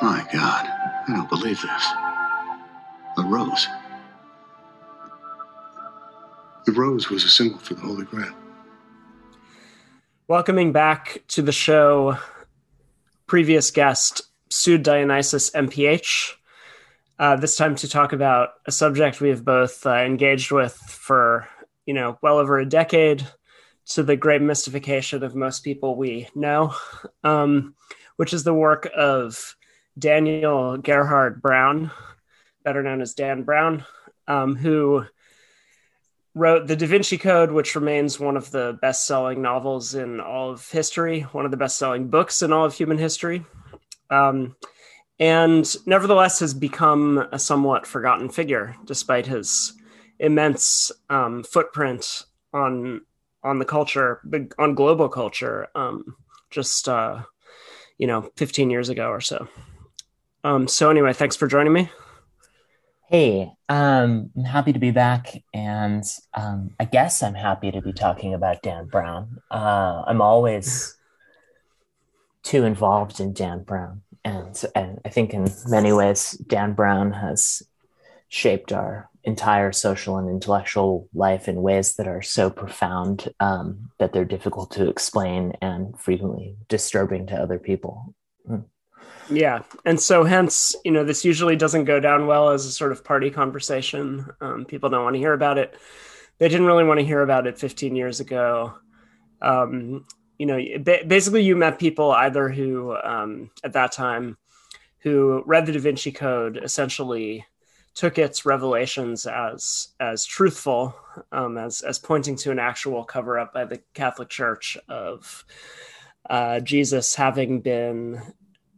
My God, I don't believe this. A rose. The rose was a symbol for the Holy Grail. Welcoming back to the show, previous guest, Sood Dionysus MPH. Uh, this time to talk about a subject we have both uh, engaged with for, you know, well over a decade to the great mystification of most people we know, um, which is the work of Daniel Gerhard Brown, better known as Dan Brown, um, who wrote The Da Vinci Code, which remains one of the best selling novels in all of history, one of the best selling books in all of human history. Um, and nevertheless has become a somewhat forgotten figure despite his immense um, footprint on on the culture on global culture um, just uh, you know 15 years ago or so um, so anyway thanks for joining me Hey, um, I'm happy to be back, and um, I guess I'm happy to be talking about Dan Brown. Uh, I'm always too involved in Dan Brown, and and I think in many ways Dan Brown has shaped our entire social and intellectual life in ways that are so profound um, that they're difficult to explain and frequently disturbing to other people. Mm. Yeah. And so, hence, you know, this usually doesn't go down well as a sort of party conversation. Um, people don't want to hear about it. They didn't really want to hear about it 15 years ago. Um, you know, basically, you met people either who, um, at that time, who read the Da Vinci Code, essentially took its revelations as as truthful, um, as as pointing to an actual cover up by the Catholic Church of uh, Jesus having been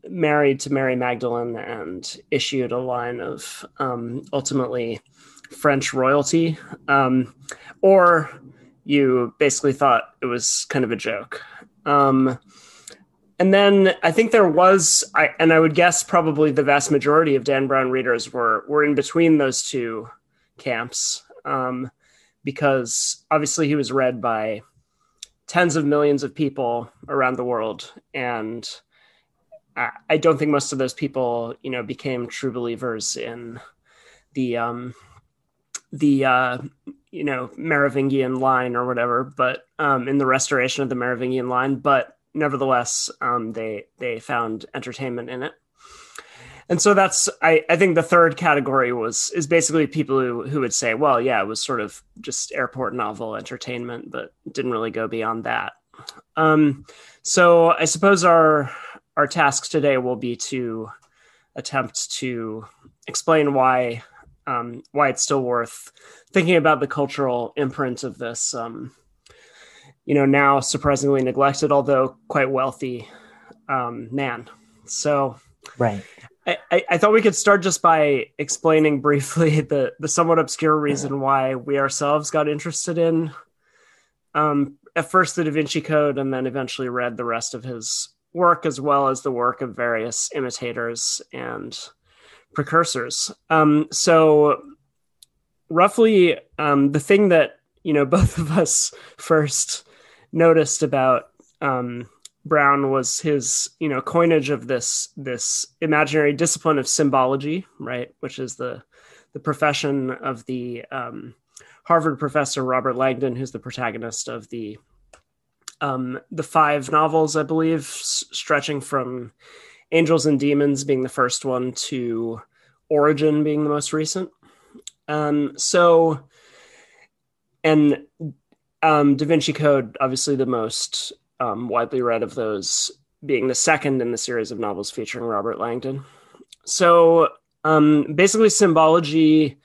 married to Mary Magdalene and issued a line of um, ultimately French royalty, um, or you basically thought it was kind of a joke. Um, and then I think there was, I, and I would guess probably the vast majority of Dan Brown readers were were in between those two camps, um, because obviously he was read by tens of millions of people around the world, and I don't think most of those people, you know, became true believers in the um, the uh, you know Merovingian line or whatever, but um, in the restoration of the Merovingian line. But nevertheless, um, they they found entertainment in it. And so that's I, I think the third category was is basically people who, who would say, well, yeah, it was sort of just airport novel entertainment, but didn't really go beyond that. Um, so I suppose our our task today will be to attempt to explain why um, why it's still worth thinking about the cultural imprint of this um, you know now surprisingly neglected although quite wealthy um, man. So right. I, I, thought we could start just by explaining briefly the the somewhat obscure reason why we ourselves got interested in um, at first the Da Vinci Code and then eventually read the rest of his work as well as the work of various imitators and precursors. Um, so, roughly, um, the thing that you know both of us first noticed about um, Brown was his you know coinage of this this imaginary discipline of symbology, right, which is the the profession of the um, Harvard professor Robert Langdon, who's the protagonist of the um, the five novels, I believe, s- stretching from Angels and Demons being the first one to Origin being the most recent. Um, so, and um, Da Vinci Code, obviously the most um, widely read of those, being the second in the series of novels featuring Robert Langdon. So, um, basically, symbology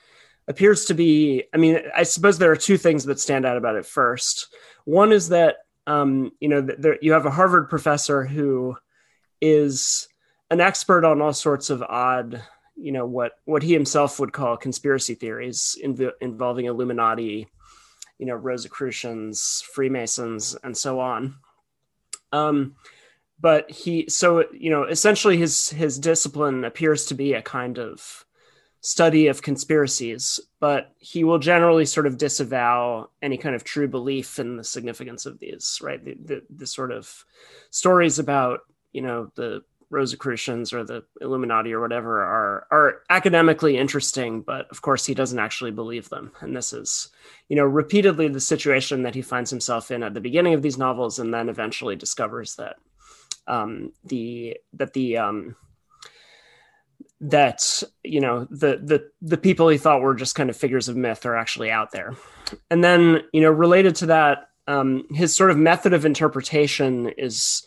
appears to be. I mean, I suppose there are two things that stand out about it. First, one is that um, you know, there, you have a Harvard professor who is an expert on all sorts of odd, you know, what what he himself would call conspiracy theories inv- involving Illuminati, you know, Rosicrucians, Freemasons, and so on. Um, but he, so you know, essentially his his discipline appears to be a kind of study of conspiracies, but he will generally sort of disavow any kind of true belief in the significance of these, right? The, the, the sort of stories about, you know, the Rosicrucians or the Illuminati or whatever are are academically interesting, but of course he doesn't actually believe them. And this is, you know, repeatedly the situation that he finds himself in at the beginning of these novels, and then eventually discovers that um, the that the um, that you know the the the people he thought were just kind of figures of myth are actually out there. And then you know related to that, um, his sort of method of interpretation is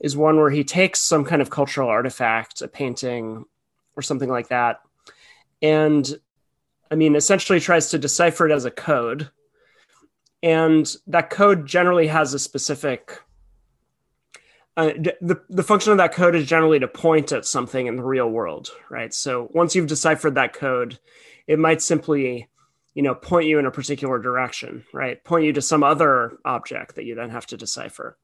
is one where he takes some kind of cultural artifact, a painting or something like that, and I mean, essentially tries to decipher it as a code. And that code generally has a specific. Uh, the, the function of that code is generally to point at something in the real world, right? So once you've deciphered that code, it might simply, you know, point you in a particular direction, right? Point you to some other object that you then have to decipher.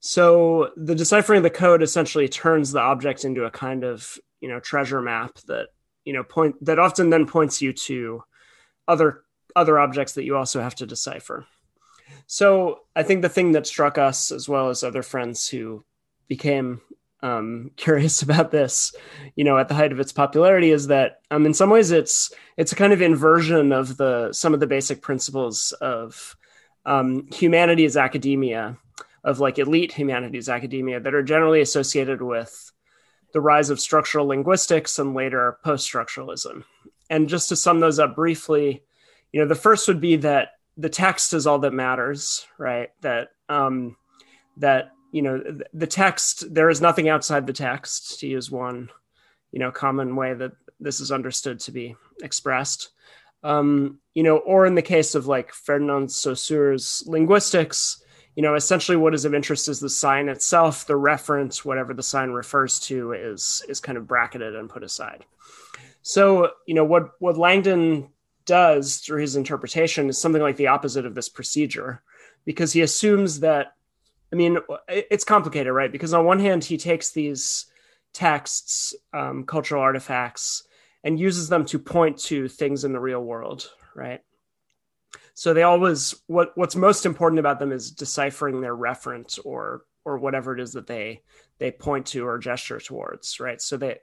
So the deciphering of the code essentially turns the object into a kind of you know treasure map that you know point that often then points you to other other objects that you also have to decipher. So I think the thing that struck us as well as other friends who became um, curious about this, you know, at the height of its popularity, is that um, in some ways it's it's a kind of inversion of the some of the basic principles of um, humanities academia of like elite humanities academia that are generally associated with the rise of structural linguistics and later post structuralism. And just to sum those up briefly, you know, the first would be that the text is all that matters, right? That um, that you know the text there is nothing outside the text to use one you know common way that this is understood to be expressed um, you know or in the case of like ferdinand saussure's linguistics you know, essentially what is of interest is the sign itself. The reference, whatever the sign refers to, is is kind of bracketed and put aside. So, you know, what what Langdon does through his interpretation is something like the opposite of this procedure, because he assumes that. I mean, it's complicated, right? Because on one hand, he takes these texts, um, cultural artifacts, and uses them to point to things in the real world, right? So they always what what's most important about them is deciphering their reference or or whatever it is that they they point to or gesture towards, right? So the,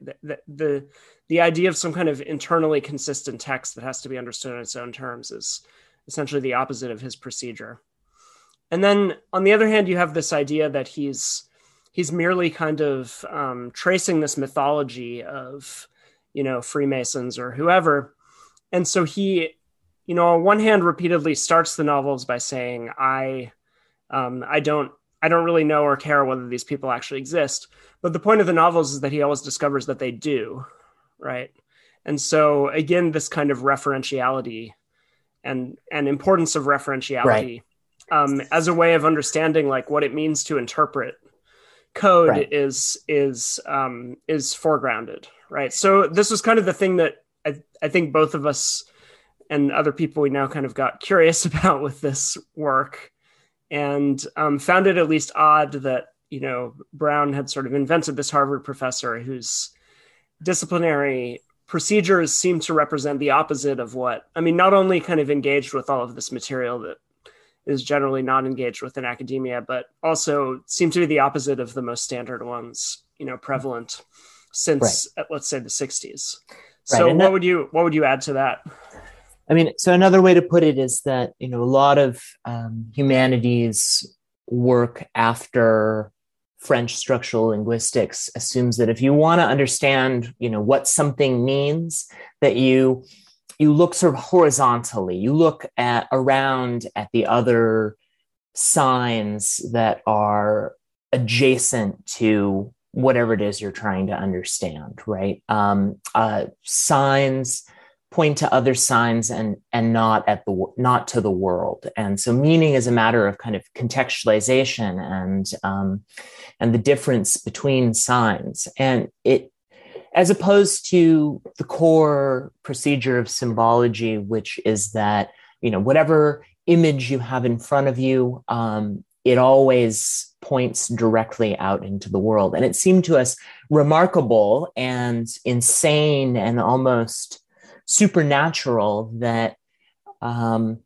the the idea of some kind of internally consistent text that has to be understood in its own terms is essentially the opposite of his procedure. And then on the other hand, you have this idea that he's he's merely kind of um, tracing this mythology of you know Freemasons or whoever, and so he you know, on one hand, repeatedly starts the novels by saying, "I, um, I don't, I don't really know or care whether these people actually exist." But the point of the novels is that he always discovers that they do, right? And so, again, this kind of referentiality and and importance of referentiality right. um, as a way of understanding like what it means to interpret code right. is is um, is foregrounded, right? So this was kind of the thing that I, I think both of us and other people we now kind of got curious about with this work and um, found it at least odd that you know brown had sort of invented this harvard professor whose disciplinary procedures seem to represent the opposite of what i mean not only kind of engaged with all of this material that is generally not engaged with in academia but also seem to be the opposite of the most standard ones you know prevalent since right. let's say the 60s so right. what that, would you what would you add to that I mean, so another way to put it is that you know a lot of um, humanities work after French structural linguistics assumes that if you want to understand, you know, what something means, that you you look sort of horizontally. You look at around at the other signs that are adjacent to whatever it is you're trying to understand, right? Um, uh, signs point to other signs and and not at the not to the world. And so meaning is a matter of kind of contextualization and um, and the difference between signs. And it as opposed to the core procedure of symbology which is that you know whatever image you have in front of you um, it always points directly out into the world. And it seemed to us remarkable and insane and almost supernatural that um,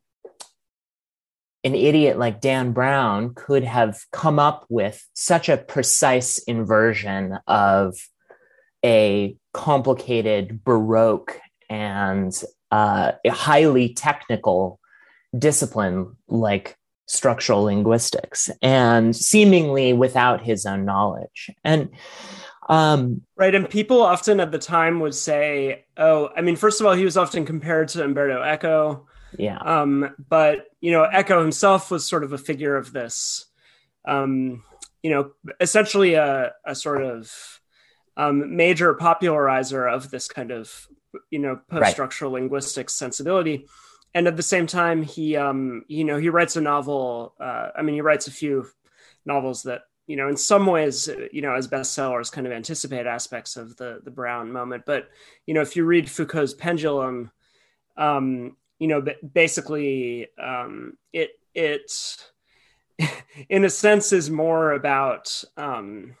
an idiot like Dan Brown could have come up with such a precise inversion of a complicated Baroque and uh, highly technical discipline like structural linguistics and seemingly without his own knowledge. And um, right. And people often at the time would say, oh, I mean, first of all, he was often compared to Umberto Eco. Yeah. Um, but, you know, Eco himself was sort of a figure of this, um, you know, essentially a, a sort of um, major popularizer of this kind of, you know, post structural right. linguistics sensibility and at the same time he um you know he writes a novel uh, i mean he writes a few novels that you know in some ways you know as bestsellers kind of anticipate aspects of the the brown moment. But you know if you read foucault's pendulum um you know basically um it it in a sense is more about um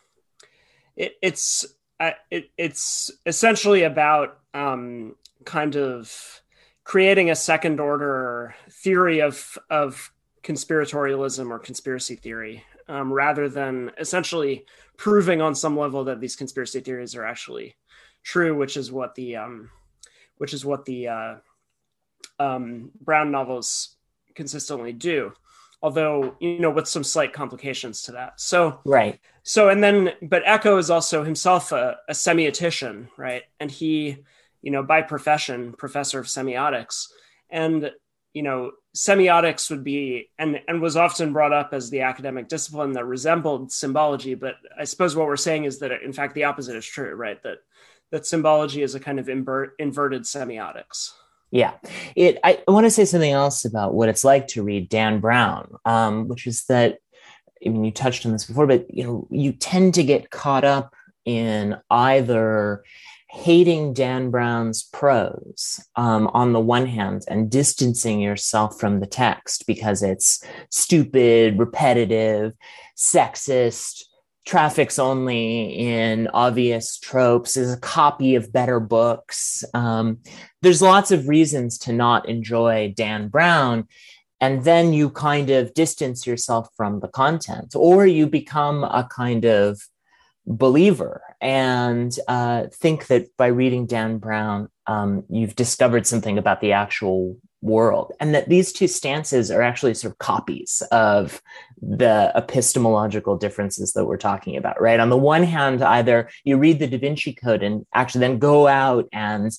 it, it's uh, it, it's essentially about um kind of creating a second order theory of of conspiratorialism or conspiracy theory um, rather than essentially proving on some level that these conspiracy theories are actually true, which is what the um, which is what the uh, um, Brown novels consistently do. Although you know, with some slight complications to that. So right. So and then, but Eco is also himself a, a semiotician, right? And he you know, by profession, professor of semiotics. And, you know, semiotics would be and and was often brought up as the academic discipline that resembled symbology. But I suppose what we're saying is that in fact the opposite is true, right? That that symbology is a kind of invert, inverted semiotics. Yeah, it. I want to say something else about what it's like to read Dan Brown, um, which is that I mean you touched on this before, but you know you tend to get caught up in either hating Dan Brown's prose um, on the one hand and distancing yourself from the text because it's stupid, repetitive, sexist, traffics only in obvious tropes, is a copy of better books. Um, there's lots of reasons to not enjoy Dan Brown. And then you kind of distance yourself from the content, or you become a kind of believer and uh, think that by reading Dan Brown, um, you've discovered something about the actual world, and that these two stances are actually sort of copies of the epistemological differences that we're talking about, right? On the one hand, either you read the Da Vinci Code and actually then go out and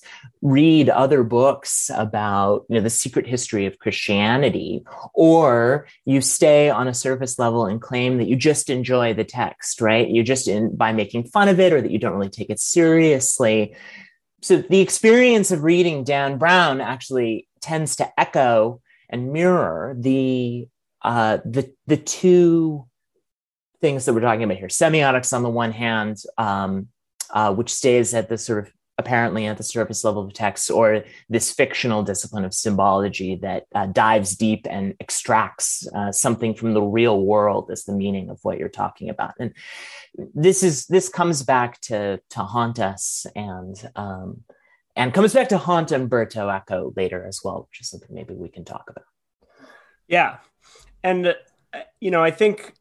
read other books about you know the secret history of Christianity, or you stay on a surface level and claim that you just enjoy the text, right? You just in by making fun of it, or that you don't really take it seriously. So the experience of reading Dan Brown actually tends to echo and mirror the uh, the the two things that we're talking about here: semiotics on the one hand, um, uh, which stays at the sort of apparently at the surface level of text, or this fictional discipline of symbology that uh, dives deep and extracts uh, something from the real world as the meaning of what you're talking about. And this is this comes back to to haunt us and. Um, and comes back to haunt Umberto Eco later as well, which is something maybe we can talk about. Yeah, and uh, you know, I think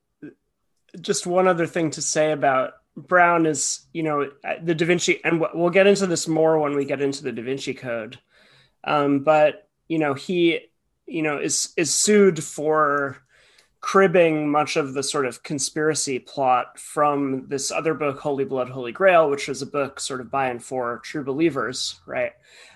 just one other thing to say about Brown is, you know, the Da Vinci, and we'll get into this more when we get into the Da Vinci Code. Um, but you know, he, you know, is is sued for cribbing much of the sort of conspiracy plot from this other book, Holy Blood, Holy Grail, which is a book sort of by and for true believers, right?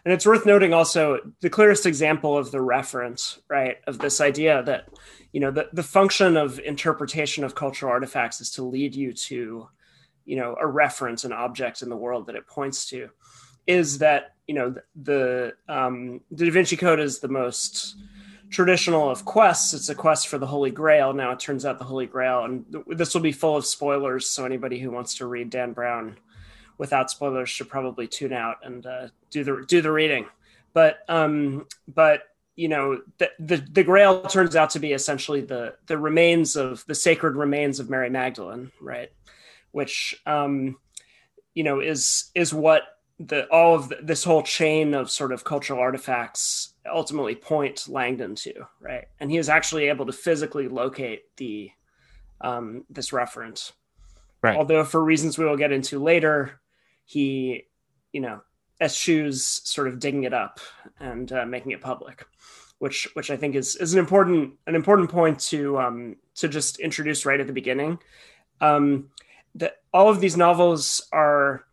And it's worth noting also the clearest example of the reference, right, of this idea that, you know, the, the function of interpretation of cultural artifacts is to lead you to, you know, a reference, an object in the world that it points to, is that, you know, the, um, the Da Vinci Code is the most traditional of quests. It's a quest for the Holy Grail. Now it turns out the Holy Grail, and this will be full of spoilers. So anybody who wants to read Dan Brown without spoilers should probably tune out and uh, do the do the reading. But um, but you know the, the the Grail turns out to be essentially the the remains of the sacred remains of Mary Magdalene, right? Which um, you know is is what the all of the, this whole chain of sort of cultural artifacts ultimately point Langdon to, right? And he is actually able to physically locate the um, this reference. Right. Although for reasons we will get into later, he, you know, eschews sort of digging it up and uh, making it public, which which I think is is an important an important point to um, to just introduce right at the beginning. Um, that all of these novels are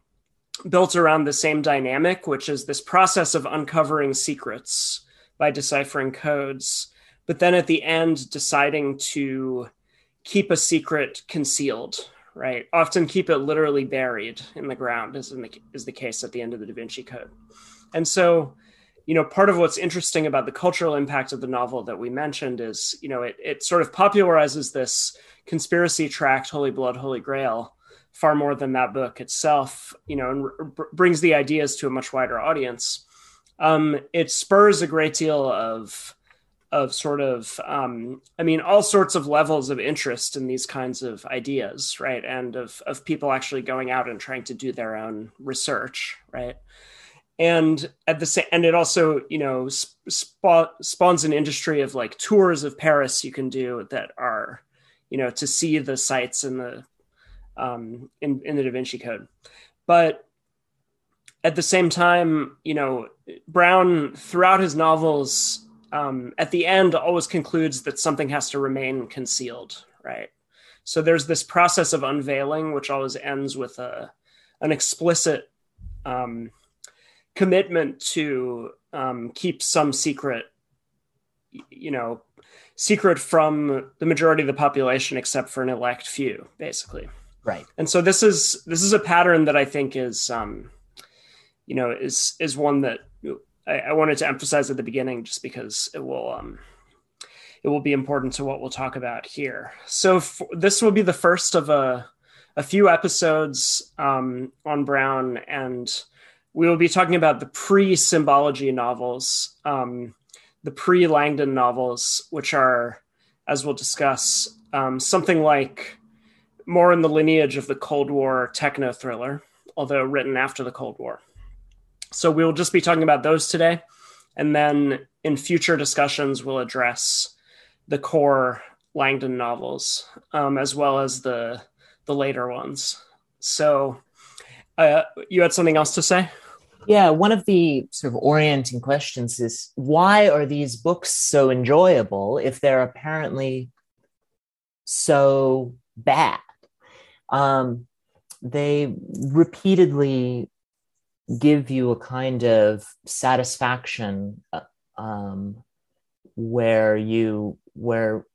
built around the same dynamic, which is this process of uncovering secrets by deciphering codes, but then at the end deciding to keep a secret concealed, right? Often keep it literally buried in the ground, as the, is the case at the end of the Da Vinci Code. And so, you know, part of what's interesting about the cultural impact of the novel that we mentioned is, you know, it, it sort of popularizes this conspiracy tract, Holy Blood, Holy Grail, far more than that book itself, you know, and r- brings the ideas to a much wider audience. Um, it spurs a great deal of of sort of um, i mean all sorts of levels of interest in these kinds of ideas right and of, of people actually going out and trying to do their own research right and at the same and it also you know sp- spawns an industry of like tours of paris you can do that are you know to see the sites in the um, in, in the Da Vinci Code. But at the same time, you know, Brown throughout his novels, um, at the end, always concludes that something has to remain concealed, right? So there's this process of unveiling, which always ends with a an explicit um, commitment to um, keep some secret, you know, secret from the majority of the population, except for an elect few, basically. Right. And so this is this is a pattern that I think is um, you know is is one that I, I wanted to emphasize at the beginning just because it will um, it will be important to what we'll talk about here. So this will be the first of a a few episodes um, on Brown, and we will be talking about the pre-symbology novels, um, the pre-Langdon novels, which are, as we'll discuss, um, something like more in the lineage of the Cold War techno thriller, although written after the Cold War. So we'll just be talking about those today. And then in future discussions, we'll address the core Langdon novels, um, as well as the the later ones. So, uh, you had something else to say? Yeah, one of the sort of orienting questions is why are these books so enjoyable if they're apparently so bad? um, they repeatedly give you a kind of satisfaction uh, um, where you where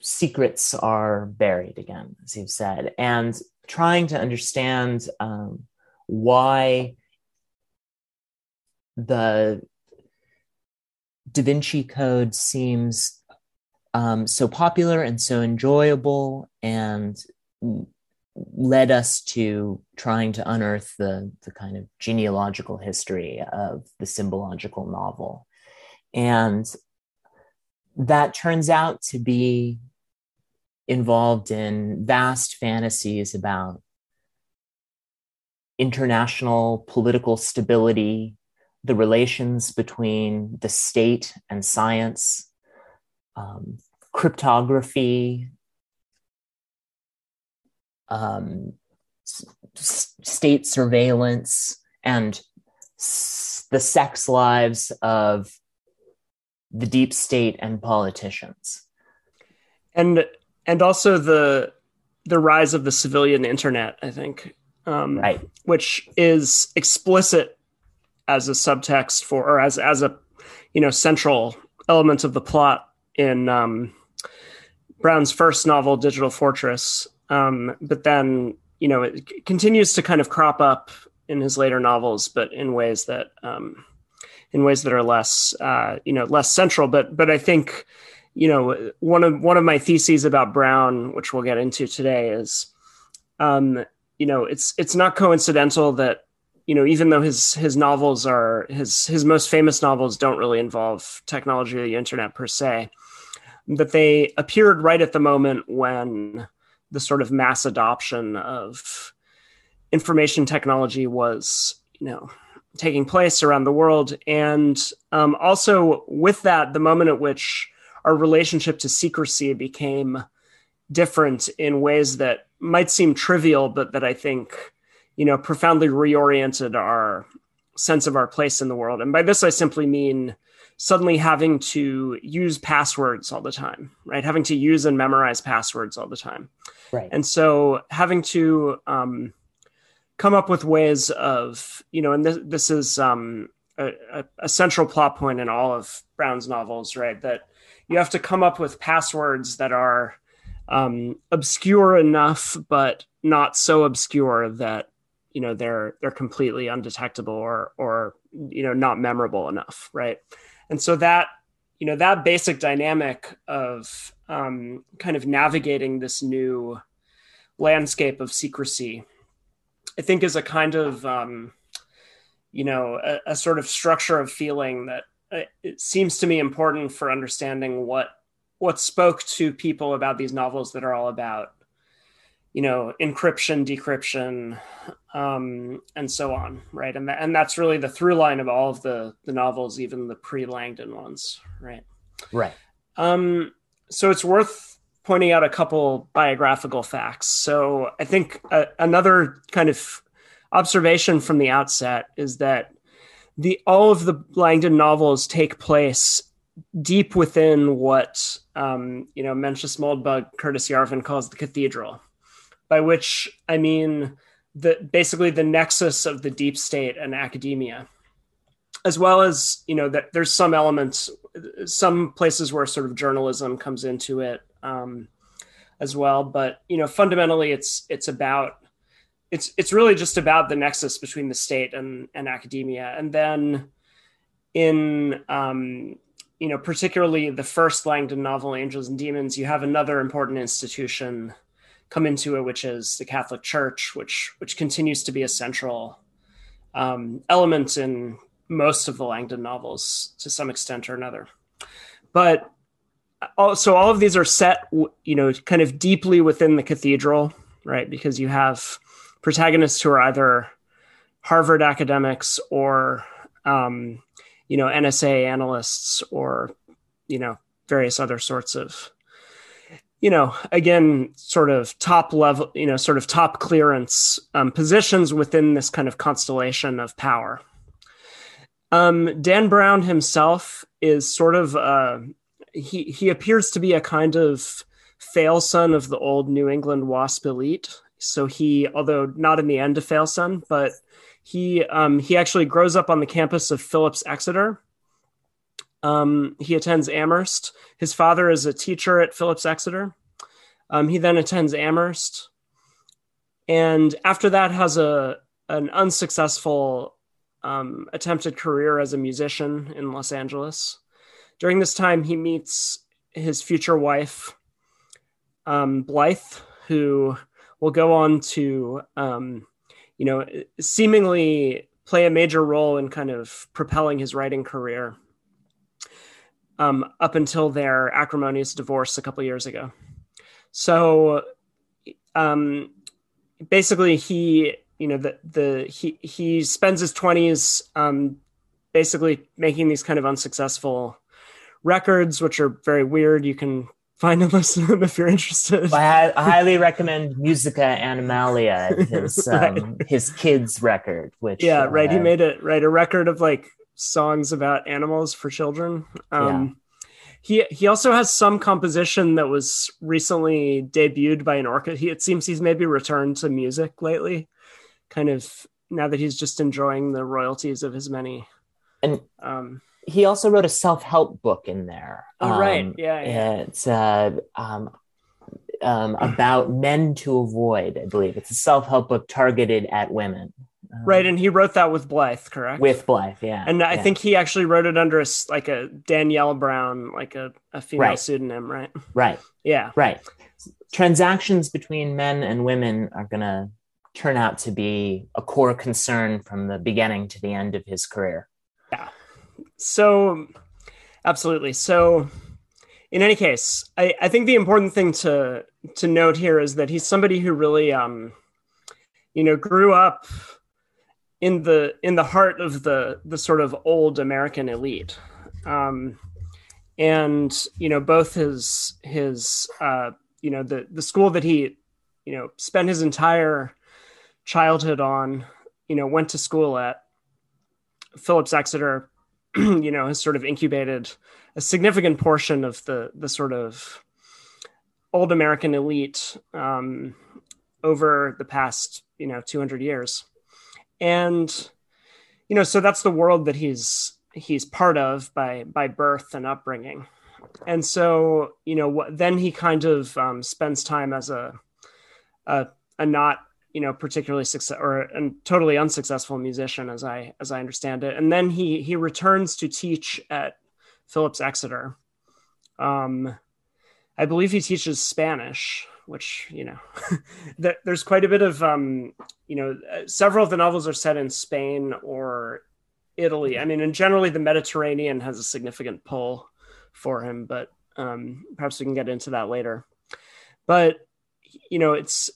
secrets are buried again as you've said and trying to understand um, why the da vinci code seems um, so popular and so enjoyable and led us to trying to unearth the, the kind of genealogical history of the symbological novel. And that turns out to be involved in vast fantasies about international political stability, the relations between the state and science, um, cryptography, um, s- state surveillance and s- the sex lives of the deep state and politicians. And and also the the rise of the civilian internet i think um, right. which is explicit as a subtext for or as as a you know central element of the plot in um, brown's first novel digital fortress um, but then, you know, it continues to kind of crop up in his later novels, but in ways that, um, in ways that are less, uh, you know, less central. But, but I think, you know, one of one of my theses about Brown, which we'll get into today, is, um, you know, it's it's not coincidental that you know even though his his novels are his his most famous novels don't really involve technology or the internet per se that they appeared right at the moment when the sort of mass adoption of information technology was, you know, taking place around the world. And um, also, with that, the moment at which our relationship to secrecy became different in ways that might seem trivial, but that I think, you know, profoundly reoriented our sense of our place in the world. And by this, I simply mean suddenly having to use passwords all the time, right? Having to use and memorize passwords all the time. Right. And so having to um, come up with ways of, you know, and this, this is um, a, a, central plot point in all of Brown's novels, right? That you have to come up with passwords that are um, obscure enough, but not so obscure that you know they're they're completely undetectable or or you know not memorable enough, right? And so that you know that basic dynamic of um, kind of navigating this new landscape of secrecy, I think, is a kind of um, you know a, a sort of structure of feeling that uh, it seems to me important for understanding what what spoke to people about these novels that are all about you know encryption decryption um, and so on right? And, and that's really the through line of all of the the novels even the pre-langdon ones right? Right. Um, so it's worth pointing out a couple biographical facts. So i think uh, another kind of observation from the outset is that the all of the langdon novels take place deep within what um, you know Mencius Moldbug Curtis Yarvin calls the cathedral, by which I mean the basically the nexus of the deep state and academia, as well as you know that there's some elements, some places where sort of journalism comes into it um, as well. But you know fundamentally, it's it's about it's it's really just about the nexus between the state and and academia, and then in um, you know, particularly the first Langdon novel, Angels and Demons, you have another important institution come into it, which is the Catholic Church, which which continues to be a central um, element in most of the Langdon novels to some extent or another. But also, all of these are set, you know, kind of deeply within the cathedral, right? Because you have protagonists who are either Harvard academics or um, you know NSA analysts or you know various other sorts of you know again sort of top level you know sort of top clearance um, positions within this kind of constellation of power um, dan brown himself is sort of uh, he he appears to be a kind of fail son of the old new england wasp elite so he although not in the end a fail son but he um, he actually grows up on the campus of Phillips Exeter. Um, he attends Amherst. His father is a teacher at Phillips Exeter. Um, he then attends Amherst, and after that has a an unsuccessful um, attempted career as a musician in Los Angeles. During this time, he meets his future wife, um, Blythe, who will go on to um, you know, seemingly play a major role in kind of propelling his writing career um, up until their acrimonious divorce a couple years ago. So um, basically, he, you know, the the he he spends his twenties um, basically making these kind of unsuccessful records, which are very weird. You can find and listen to them if you're interested. I, I highly recommend Musica Animalia, his right. um, his kids record. Which yeah, uh, right. He made a right a record of like songs about animals for children. Um, yeah. He he also has some composition that was recently debuted by an orchestra. He, it seems he's maybe returned to music lately, kind of now that he's just enjoying the royalties of his many. And um, he also wrote a self-help book in there. Oh, um, right. Yeah, yeah. It's uh, um, um, about men to avoid, I believe. It's a self-help book targeted at women. Um, right, and he wrote that with Blythe, correct? With Blythe, yeah. And I yeah. think he actually wrote it under a, like a Danielle Brown, like a, a female right. pseudonym, right? Right. Yeah. Right. Transactions between men and women are going to turn out to be a core concern from the beginning to the end of his career. Yeah. So, absolutely. So, in any case, I, I think the important thing to to note here is that he's somebody who really, um, you know, grew up in the in the heart of the the sort of old American elite. Um, and you know both his his uh, you know the the school that he you know spent his entire childhood on you know went to school at Phillips Exeter you know has sort of incubated a significant portion of the the sort of old American elite um, over the past you know 200 years and you know so that's the world that he's he's part of by by birth and upbringing. And so you know what then he kind of um, spends time as a, a a not you know particularly success or a totally unsuccessful musician as i as i understand it. And then he he returns to teach at phillips exeter. Um i believe he teaches spanish which you know there's quite a bit of um you know several of the novels are set in spain or italy. I mean and generally the mediterranean has a significant pull for him but um perhaps we can get into that later. But you know it's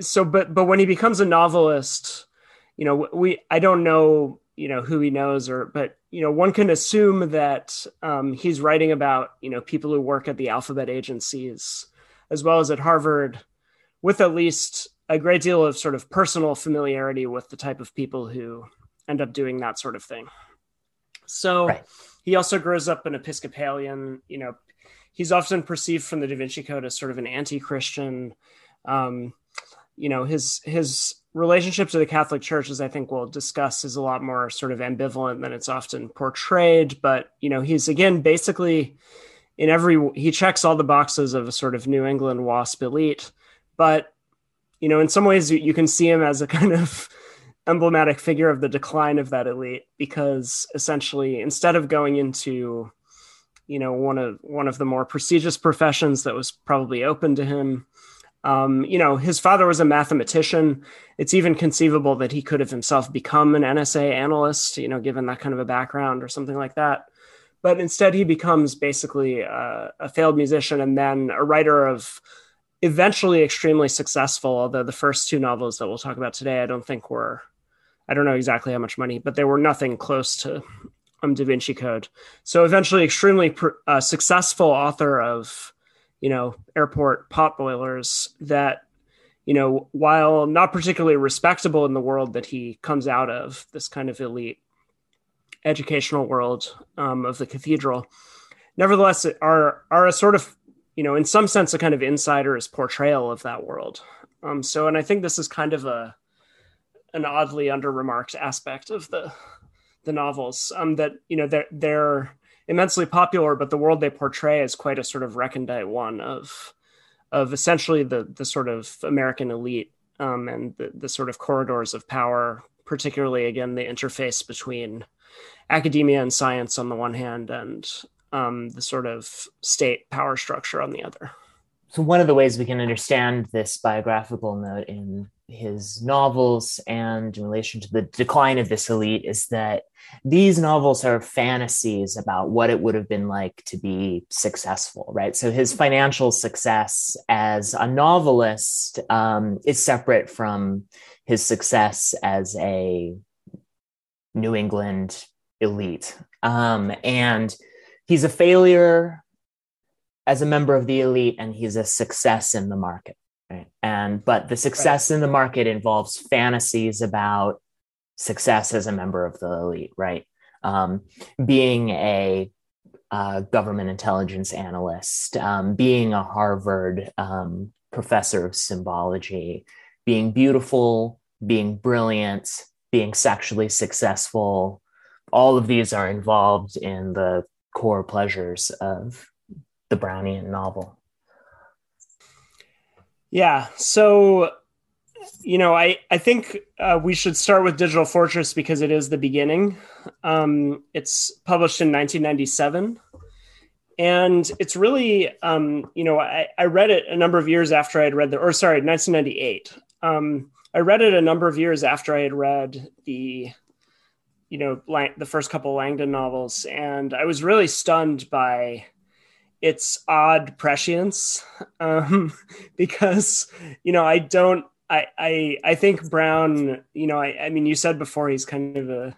so but but when he becomes a novelist you know we i don't know you know who he knows or but you know one can assume that um, he's writing about you know people who work at the alphabet agencies as well as at harvard with at least a great deal of sort of personal familiarity with the type of people who end up doing that sort of thing so right. he also grows up an episcopalian you know he's often perceived from the da vinci code as sort of an anti-christian um, you know his his relationship to the Catholic Church, as I think we'll discuss, is a lot more sort of ambivalent than it's often portrayed. But you know, he's again basically in every he checks all the boxes of a sort of New England WASP elite, but you know, in some ways you can see him as a kind of emblematic figure of the decline of that elite because essentially instead of going into you know one of one of the more prestigious professions that was probably open to him um, you know, his father was a mathematician. It's even conceivable that he could have himself become an NSA analyst, you know, given that kind of a background or something like that. But instead, he becomes basically a, a failed musician and then a writer of eventually extremely successful. Although the first two novels that we'll talk about today, I don't think were, I don't know exactly how much money, but they were nothing close to um, Da Vinci Code. So eventually, extremely pr- uh, successful author of you know, airport pot boilers that, you know, while not particularly respectable in the world that he comes out of, this kind of elite educational world um, of the cathedral, nevertheless are are a sort of, you know, in some sense, a kind of insider's portrayal of that world. Um, so, and I think this is kind of a an oddly under remarked aspect of the the novels um, that you know they're they're immensely popular, but the world they portray is quite a sort of recondite one of of essentially the the sort of American elite um, and the, the sort of corridors of power, particularly again the interface between academia and science on the one hand and um, the sort of state power structure on the other. So one of the ways we can understand this biographical note in his novels and in relation to the decline of this elite is that these novels are fantasies about what it would have been like to be successful, right? So his financial success as a novelist um, is separate from his success as a New England elite. Um, and he's a failure as a member of the elite, and he's a success in the market. Right. And but the success right. in the market involves fantasies about success as a member of the elite, right? Um, being a uh, government intelligence analyst, um, being a Harvard um, professor of symbology, being beautiful, being brilliant, being sexually successful. All of these are involved in the core pleasures of the Brownian novel. Yeah. So, you know, I I think uh, we should start with Digital Fortress because it is the beginning. Um, it's published in 1997, and it's really, um, you know, I, I read it a number of years after I had read the, or sorry, 1998. Um, I read it a number of years after I had read the, you know, Lang- the first couple Langdon novels, and I was really stunned by its odd prescience um, because you know I don't I, I I think Brown, you know, I, I mean, you said before he's kind of a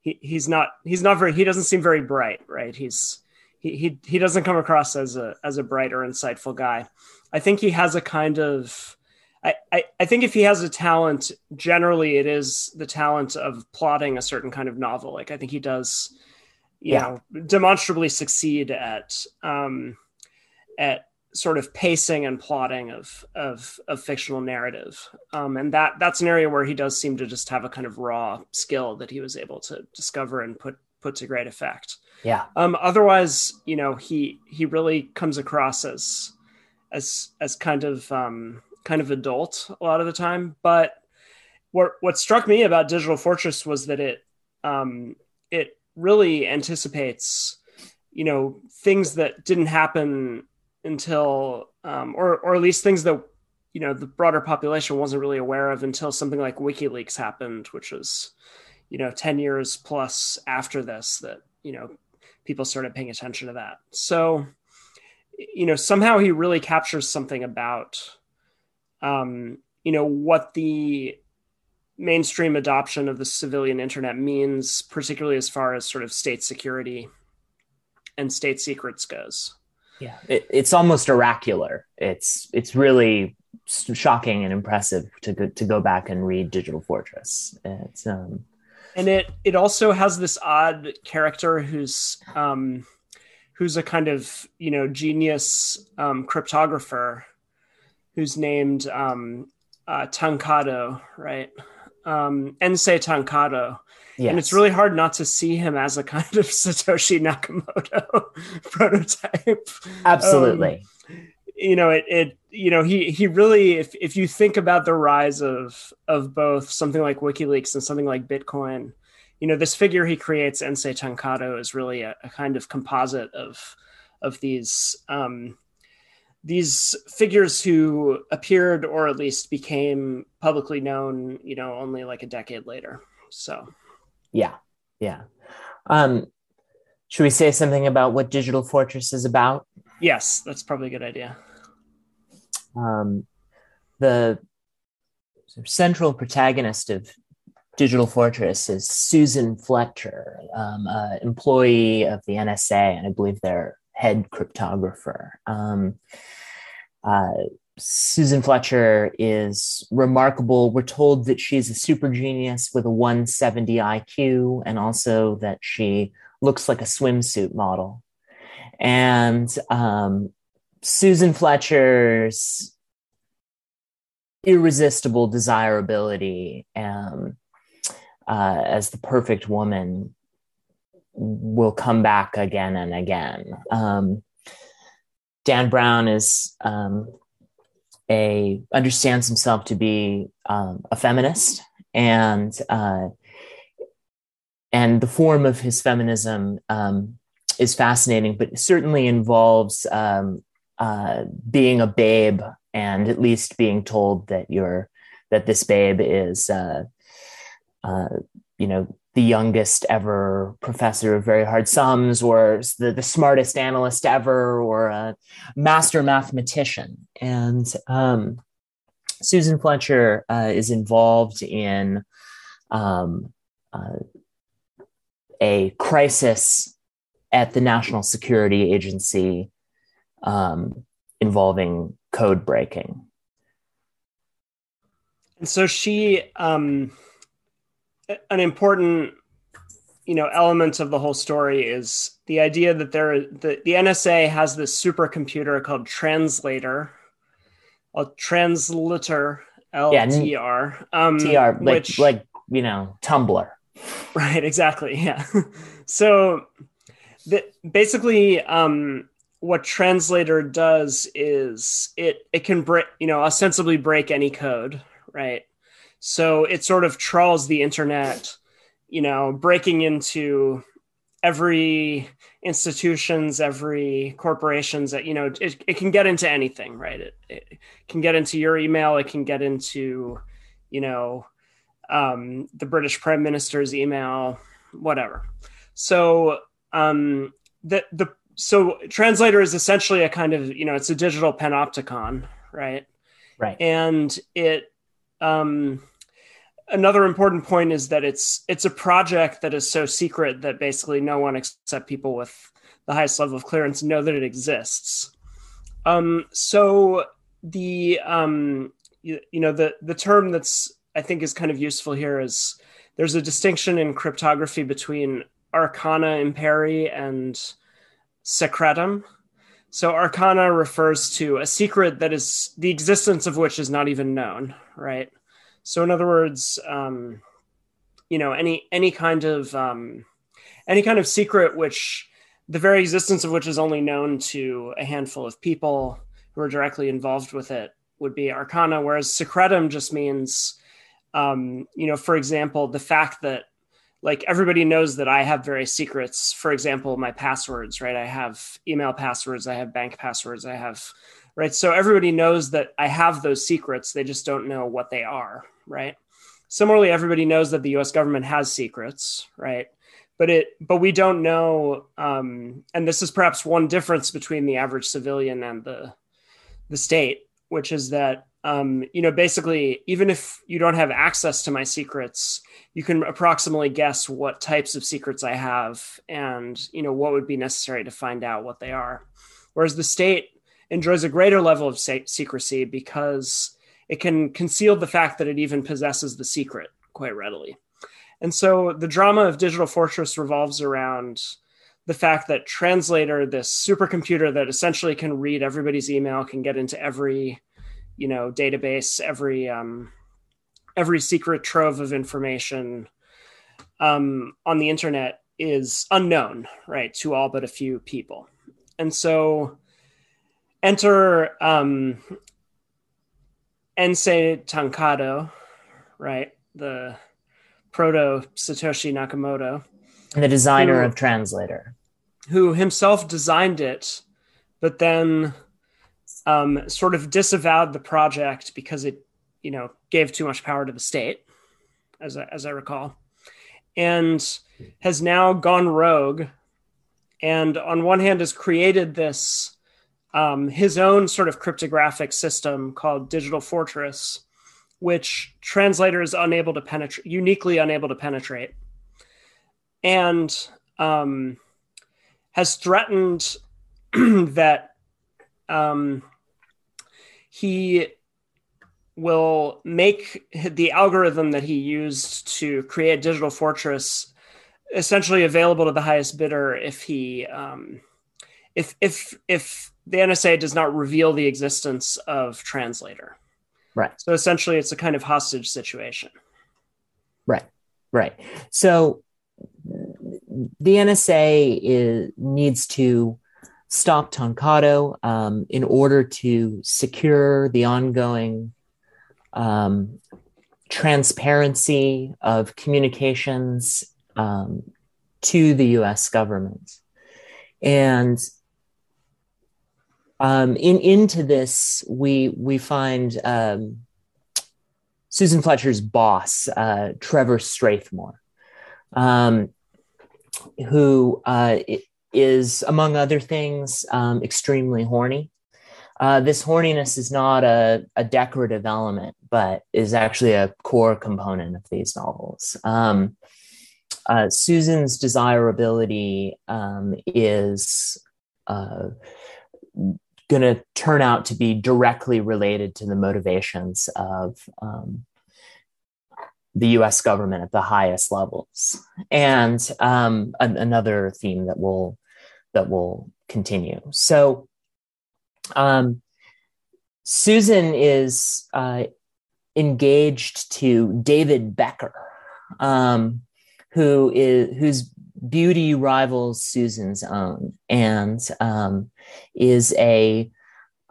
he, he's not he's not very he doesn't seem very bright, right? He's he, he he doesn't come across as a as a bright or insightful guy. I think he has a kind of I, I, I think if he has a talent, generally it is the talent of plotting a certain kind of novel. Like I think he does, you yeah. know, demonstrably succeed at um, at sort of pacing and plotting of of, of fictional narrative um, and that that's an area where he does seem to just have a kind of raw skill that he was able to discover and put put to great effect yeah um, otherwise you know he he really comes across as as as kind of um, kind of adult a lot of the time but what what struck me about digital fortress was that it um, it really anticipates you know things that didn't happen until, um, or or at least things that you know the broader population wasn't really aware of until something like WikiLeaks happened, which was you know ten years plus after this that you know people started paying attention to that. So you know somehow he really captures something about um, you know what the mainstream adoption of the civilian internet means, particularly as far as sort of state security and state secrets goes. Yeah it, it's almost oracular. It's it's really shocking and impressive to go, to go back and read digital fortress. It's um and it it also has this odd character who's um who's a kind of you know genius um cryptographer who's named um uh Tankado right um Ensei Tankado Yes. And it's really hard not to see him as a kind of Satoshi Nakamoto prototype. Absolutely. Um, you know, it, it, you know, he, he really, if, if you think about the rise of, of both something like WikiLeaks and something like Bitcoin, you know, this figure he creates, Ensei Tankado, is really a, a kind of composite of, of these, um, these figures who appeared or at least became publicly known, you know, only like a decade later. So yeah, yeah. Um, should we say something about what Digital Fortress is about? Yes, that's probably a good idea. Um, the central protagonist of Digital Fortress is Susan Fletcher, um, uh, employee of the NSA, and I believe their head cryptographer. Um, uh, Susan Fletcher is remarkable. We're told that she's a super genius with a 170 IQ and also that she looks like a swimsuit model. And um, Susan Fletcher's irresistible desirability um, uh, as the perfect woman will come back again and again. Um, Dan Brown is um, a understands himself to be um, a feminist and uh, and the form of his feminism um, is fascinating, but certainly involves um, uh, being a babe and at least being told that you're that this babe is uh, uh you know the youngest ever professor of very hard sums or the, the smartest analyst ever or a master mathematician. And um, Susan Fletcher uh, is involved in um, uh, a crisis at the National Security Agency um, involving code breaking. And so she um, an important you know element of the whole story is the idea that there the, the NSA has this supercomputer called Translator, a translator LTR. Yeah, um, TR, like, which, like you know Tumblr. Right. Exactly. Yeah. so, the, basically, um, what Translator does is it it can break you know ostensibly break any code, right? So it sort of trawls the internet, you know, breaking into every institutions, every corporations that, you know, it, it can get into anything, right? It, it can get into your email. It can get into, you know, um, the British prime minister's email, whatever. So, um, the, the, so translator is essentially a kind of, you know, it's a digital panopticon, right? Right. And it um, another important point is that it's it's a project that is so secret that basically no one except people with the highest level of clearance know that it exists. Um, so the um, you, you know the the term that's I think is kind of useful here is there's a distinction in cryptography between arcana imperii and secretum. So arcana refers to a secret that is the existence of which is not even known, right? So in other words, um, you know, any any kind of um, any kind of secret which the very existence of which is only known to a handful of people who are directly involved with it would be arcana, whereas secretum just means, um, you know, for example, the fact that like everybody knows that I have various secrets. For example, my passwords, right? I have email passwords, I have bank passwords, I have, right? So everybody knows that I have those secrets. They just don't know what they are, right? Similarly, everybody knows that the US government has secrets, right? But it, but we don't know, um, and this is perhaps one difference between the average civilian and the the state, which is that um, you know basically even if you don't have access to my secrets, you can approximately guess what types of secrets I have and you know what would be necessary to find out what they are. Whereas the state enjoys a greater level of secrecy because it can conceal the fact that it even possesses the secret quite readily. And so the drama of Digital Fortress revolves around the fact that translator this supercomputer that essentially can read everybody's email can get into every you know database every um, every secret trove of information um, on the internet is unknown right to all but a few people and so enter um, Ensei Tankado, right? The proto Satoshi Nakamoto, the designer who, of Translator, who himself designed it, but then um, sort of disavowed the project because it, you know, gave too much power to the state, as I, as I recall, and has now gone rogue, and on one hand has created this um, his own sort of cryptographic system called Digital Fortress, which translator is unable to penetrate, uniquely unable to penetrate. And um, has threatened that um, he will make the algorithm that he used to create digital fortress essentially available to the highest bidder if he um, if if if the NSA does not reveal the existence of translator. Right. So essentially, it's a kind of hostage situation. Right. Right. So the NSA is, needs to stop Tankado um, in order to secure the ongoing um, transparency of communications um, to the US government. And um, in into this, we we find um, Susan Fletcher's boss, uh, Trevor Strathmore, um, who uh, is, among other things, um, extremely horny. Uh, this horniness is not a, a, decorative element, but is actually a core component of these novels. Um, uh, Susan's desirability um, is uh, going to turn out to be directly related to the motivations of um, the US government at the highest levels. And um, an- another theme that will that will continue. So um, Susan is uh, engaged to David Becker, um, who is whose beauty rivals Susan's own, and um, is a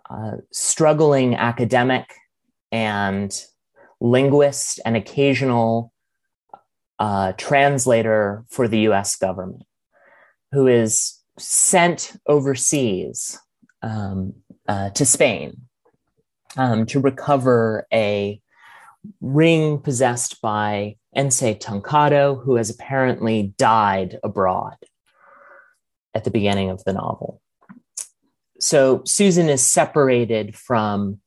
uh, struggling academic and linguist and occasional uh, translator for the US government who is sent overseas um, uh, to Spain um, to recover a ring possessed by Ensei Tankado, who has apparently died abroad at the beginning of the novel. So Susan is separated from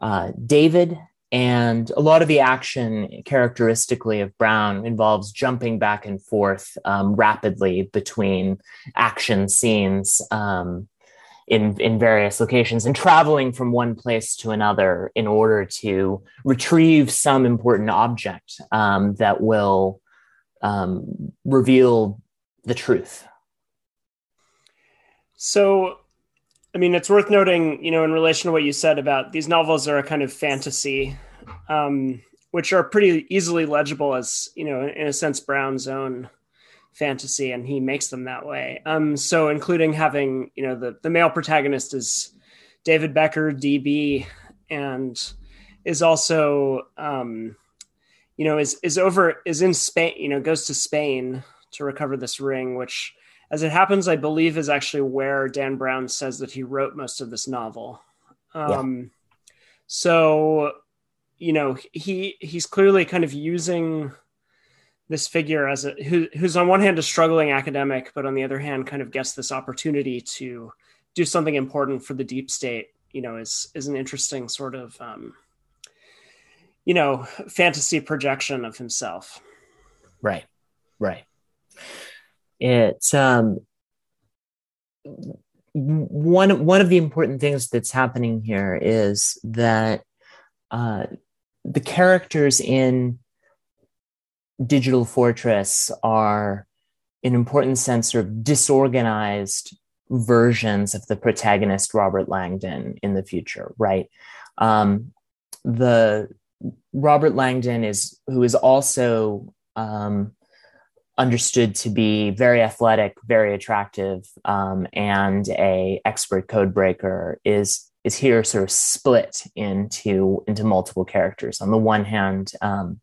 uh, David and a lot of the action, characteristically of Brown, involves jumping back and forth um, rapidly between action scenes um, in in various locations and traveling from one place to another in order to retrieve some important object um, that will um, reveal the truth. So, I mean, it's worth noting, you know, in relation to what you said about these novels are a kind of fantasy, um, which are pretty easily legible as, you know, in a sense, Brown's own fantasy, and he makes them that way. Um, so, including having, you know, the the male protagonist is David Becker, DB, and is also, um, you know, is is over is in Spain, you know, goes to Spain to recover this ring, which, as it happens, I believe is actually where Dan Brown says that he wrote most of this novel. Um, yeah. So, you know, he he's clearly kind of using this figure as a who, who's on one hand a struggling academic, but on the other hand, kind of gets this opportunity to do something important for the deep state. You know, is is an interesting sort of um, you know fantasy projection of himself. Right, right. It's um one one of the important things that's happening here is that uh, the characters in Digital Fortress are, in important sense, sort of disorganized versions of the protagonist Robert Langdon in the future, right? Um, the Robert Langdon is who is also um, understood to be very athletic, very attractive, um, and a expert code breaker is is here sort of split into into multiple characters. On the one hand, um,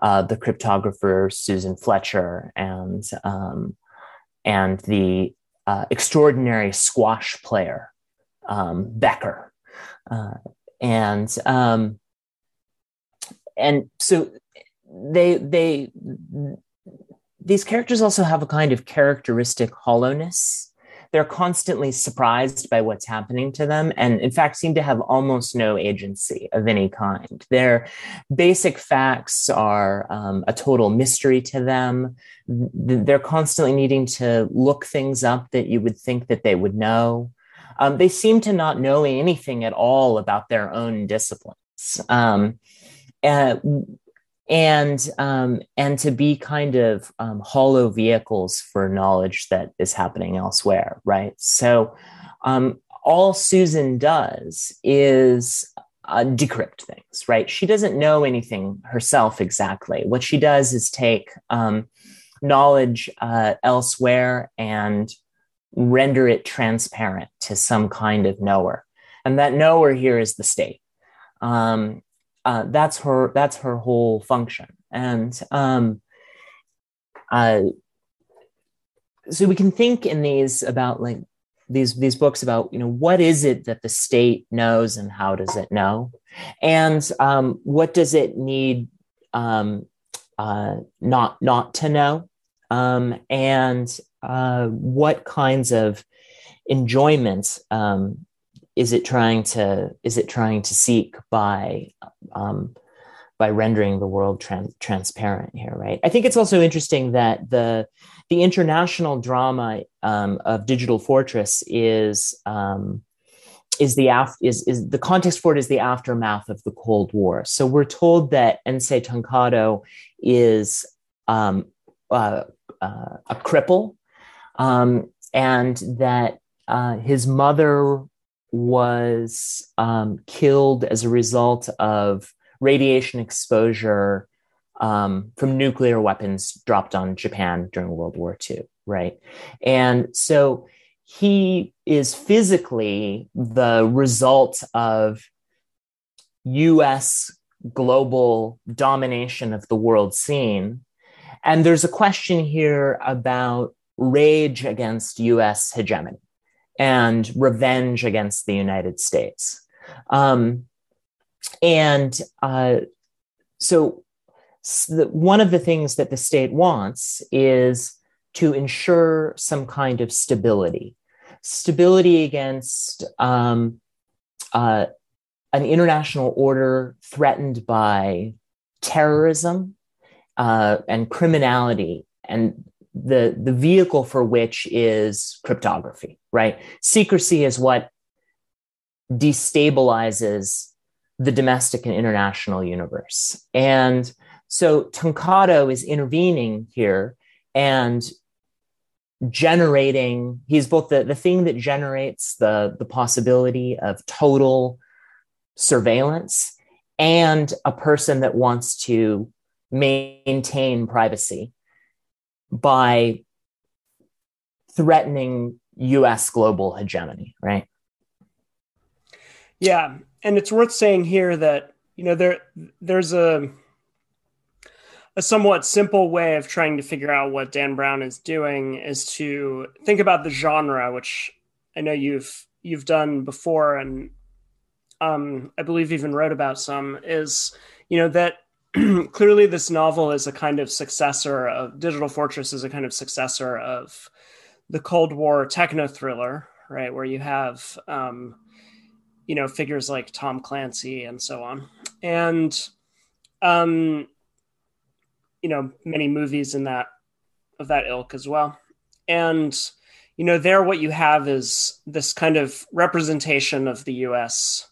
uh, the cryptographer Susan Fletcher and um, and the uh, extraordinary squash player um, Becker, uh, and um, and so they they these characters also have a kind of characteristic hollowness. They're constantly surprised by what's happening to them, and in fact, seem to have almost no agency of any kind. Their basic facts are um, a total mystery to them. They're constantly needing to look things up that you would think that they would know. Um, they seem to not know anything at all about their own disciplines. Um, uh, and um, and to be kind of um, hollow vehicles for knowledge that is happening elsewhere, right? So um, all Susan does is uh, decrypt things, right? She doesn't know anything herself exactly. What she does is take um, knowledge uh, elsewhere and render it transparent to some kind of knower, and that knower here is the state. Um, uh, that's her that's her whole function. And um, uh, so we can think in these about like these these books about you know what is it that the state knows and how does it know? And um, what does it need um, uh, not not to know? Um, and uh, what kinds of enjoyments um, is it trying to is it trying to seek by um, by rendering the world trans- transparent here right? I think it's also interesting that the the international drama um, of digital fortress is um, is the af- is is the context for it is the aftermath of the cold war. So we're told that Ensei Tankado is um, uh, uh, a cripple um, and that uh, his mother was um, killed as a result of radiation exposure um, from nuclear weapons dropped on Japan during World War II, right? And so he is physically the result of US global domination of the world scene. And there's a question here about rage against US hegemony and revenge against the United States. Um, and uh, so, one of the things that the state wants is to ensure some kind of stability, stability against um, uh, an international order threatened by terrorism uh, and criminality, and the the vehicle for which is cryptography. Right, secrecy is what destabilizes the domestic and international universe, and so Tankado is intervening here and generating he's both the, the thing that generates the the possibility of total surveillance and a person that wants to maintain privacy by threatening US global hegemony, right? Yeah, and it's worth saying here that you know there there's a a somewhat simple way of trying to figure out what Dan Brown is doing is to think about the genre, which I know you've you've done before, and um, I believe even wrote about some. Is you know that clearly this novel is a kind of successor of Digital Fortress is a kind of successor of the Cold War techno thriller, right? Where you have um, you know figures like Tom Clancy and so on, and um, you know many movies in that of that ilk as well and you know there what you have is this kind of representation of the us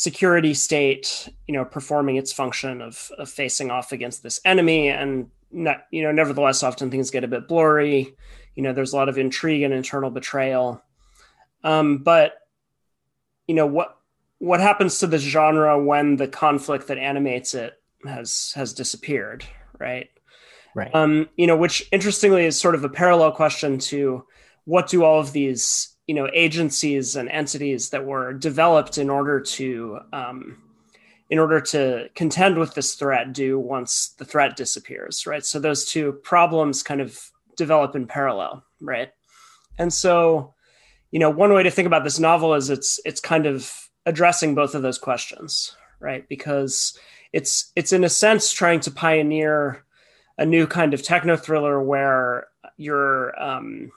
security state you know performing its function of, of facing off against this enemy and not, you know nevertheless often things get a bit blurry you know there's a lot of intrigue and internal betrayal um, but you know what what happens to this genre when the conflict that animates it has has disappeared right? Right. Um, you know, which interestingly is sort of a parallel question to what do all of these, you know, agencies and entities that were developed in order to um, in order to contend with this threat do once the threat disappears, right? So those two problems kind of develop in parallel, right? And so, you know, one way to think about this novel is it's it's kind of addressing both of those questions, right? Because it's it's in a sense trying to pioneer a new kind of techno thriller where you're um,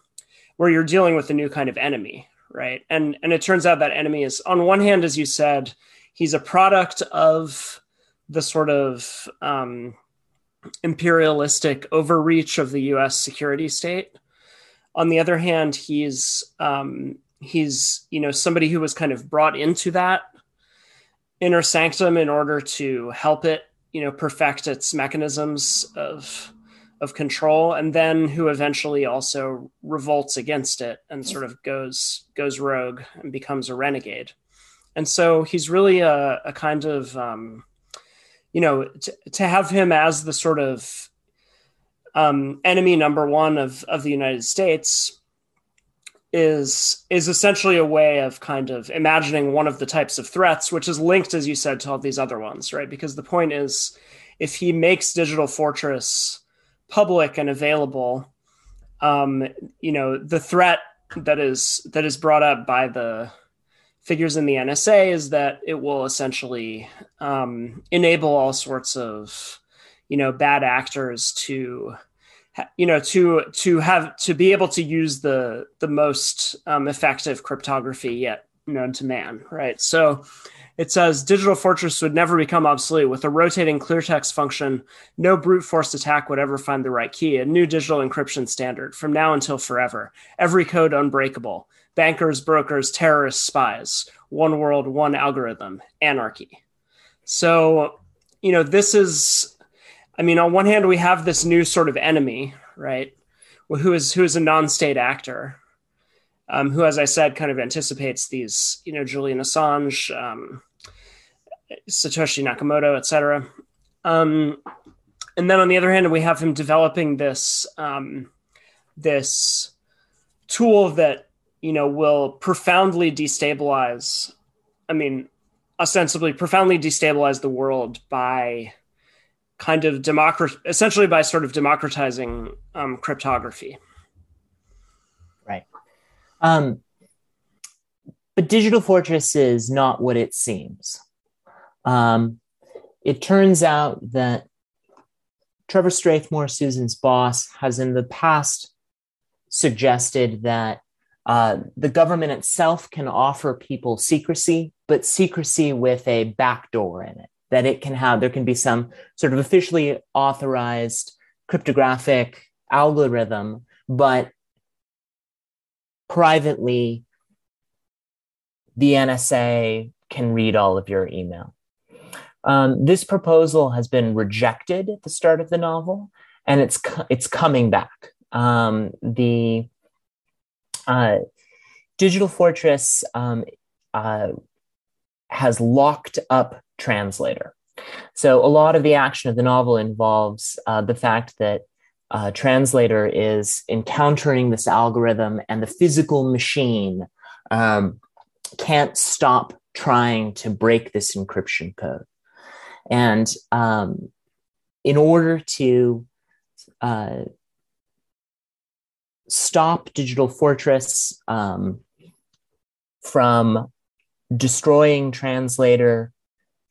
where you're dealing with a new kind of enemy, right? And and it turns out that enemy is on one hand, as you said, he's a product of the sort of um, imperialistic overreach of the U.S. security state. On the other hand, he's um, he's you know somebody who was kind of brought into that inner sanctum in order to help it, you know, perfect its mechanisms of of control, and then who eventually also revolts against it and sort of goes goes rogue and becomes a renegade. And so he's really a, a kind of um, you know to, to have him as the sort of um, enemy number one of of the United States is is essentially a way of kind of imagining one of the types of threats which is linked as you said to all these other ones right because the point is if he makes digital fortress public and available um, you know the threat that is that is brought up by the figures in the NSA is that it will essentially um, enable all sorts of you know bad actors to you know to to have to be able to use the the most um, effective cryptography yet known to man right? So it says digital fortress would never become obsolete. With a rotating clear text function no brute force attack would ever find the right key. A new digital encryption standard from now until forever. Every code unbreakable. Bankers brokers terrorists spies. One world one algorithm. Anarchy. So you know this is I mean, on one hand, we have this new sort of enemy, right? Who is who is a non-state actor, um, who, as I said, kind of anticipates these, you know, Julian Assange, um, Satoshi Nakamoto, etc. Um, and then on the other hand, we have him developing this um, this tool that you know will profoundly destabilize. I mean, ostensibly profoundly destabilize the world by kind of democrat essentially by sort of democratizing um, cryptography. Um, but Digital Fortress is not what it seems. Um, it turns out that Trevor Strathmore, Susan's boss, has in the past suggested that uh, the government itself can offer people secrecy, but secrecy with a backdoor in it. That it can have, there can be some sort of officially authorized cryptographic algorithm, but privately, the NSA can read all of your email. Um, this proposal has been rejected at the start of the novel, and it's it's coming back. Um, the uh, Digital Fortress um, uh, has locked up Translator. So a lot of the action of the novel involves uh, the fact that uh, Translator is encountering this algorithm, and the physical machine um, can't stop trying to break this encryption code. And um, in order to uh, stop Digital Fortress um, from destroying Translator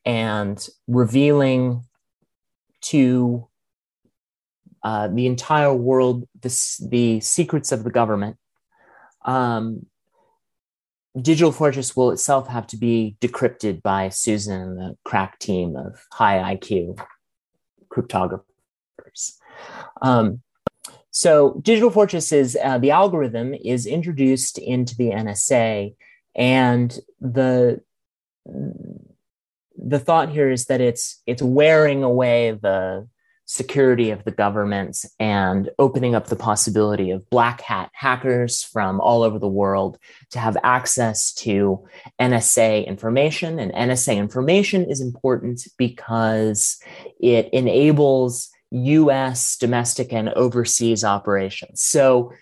and revealing to uh, the entire world the, the secrets of the government, um, Digital Fortress will itself have to be decrypted by Susan and the crack team of high IQ cryptographers. Um, so, Digital Fortress is uh, the algorithm is introduced into the NSA, and the the thought here is that it's it's wearing away the security of the government and opening up the possibility of black hat hackers from all over the world to have access to NSA information. And NSA information is important because it enables US domestic and overseas operations. So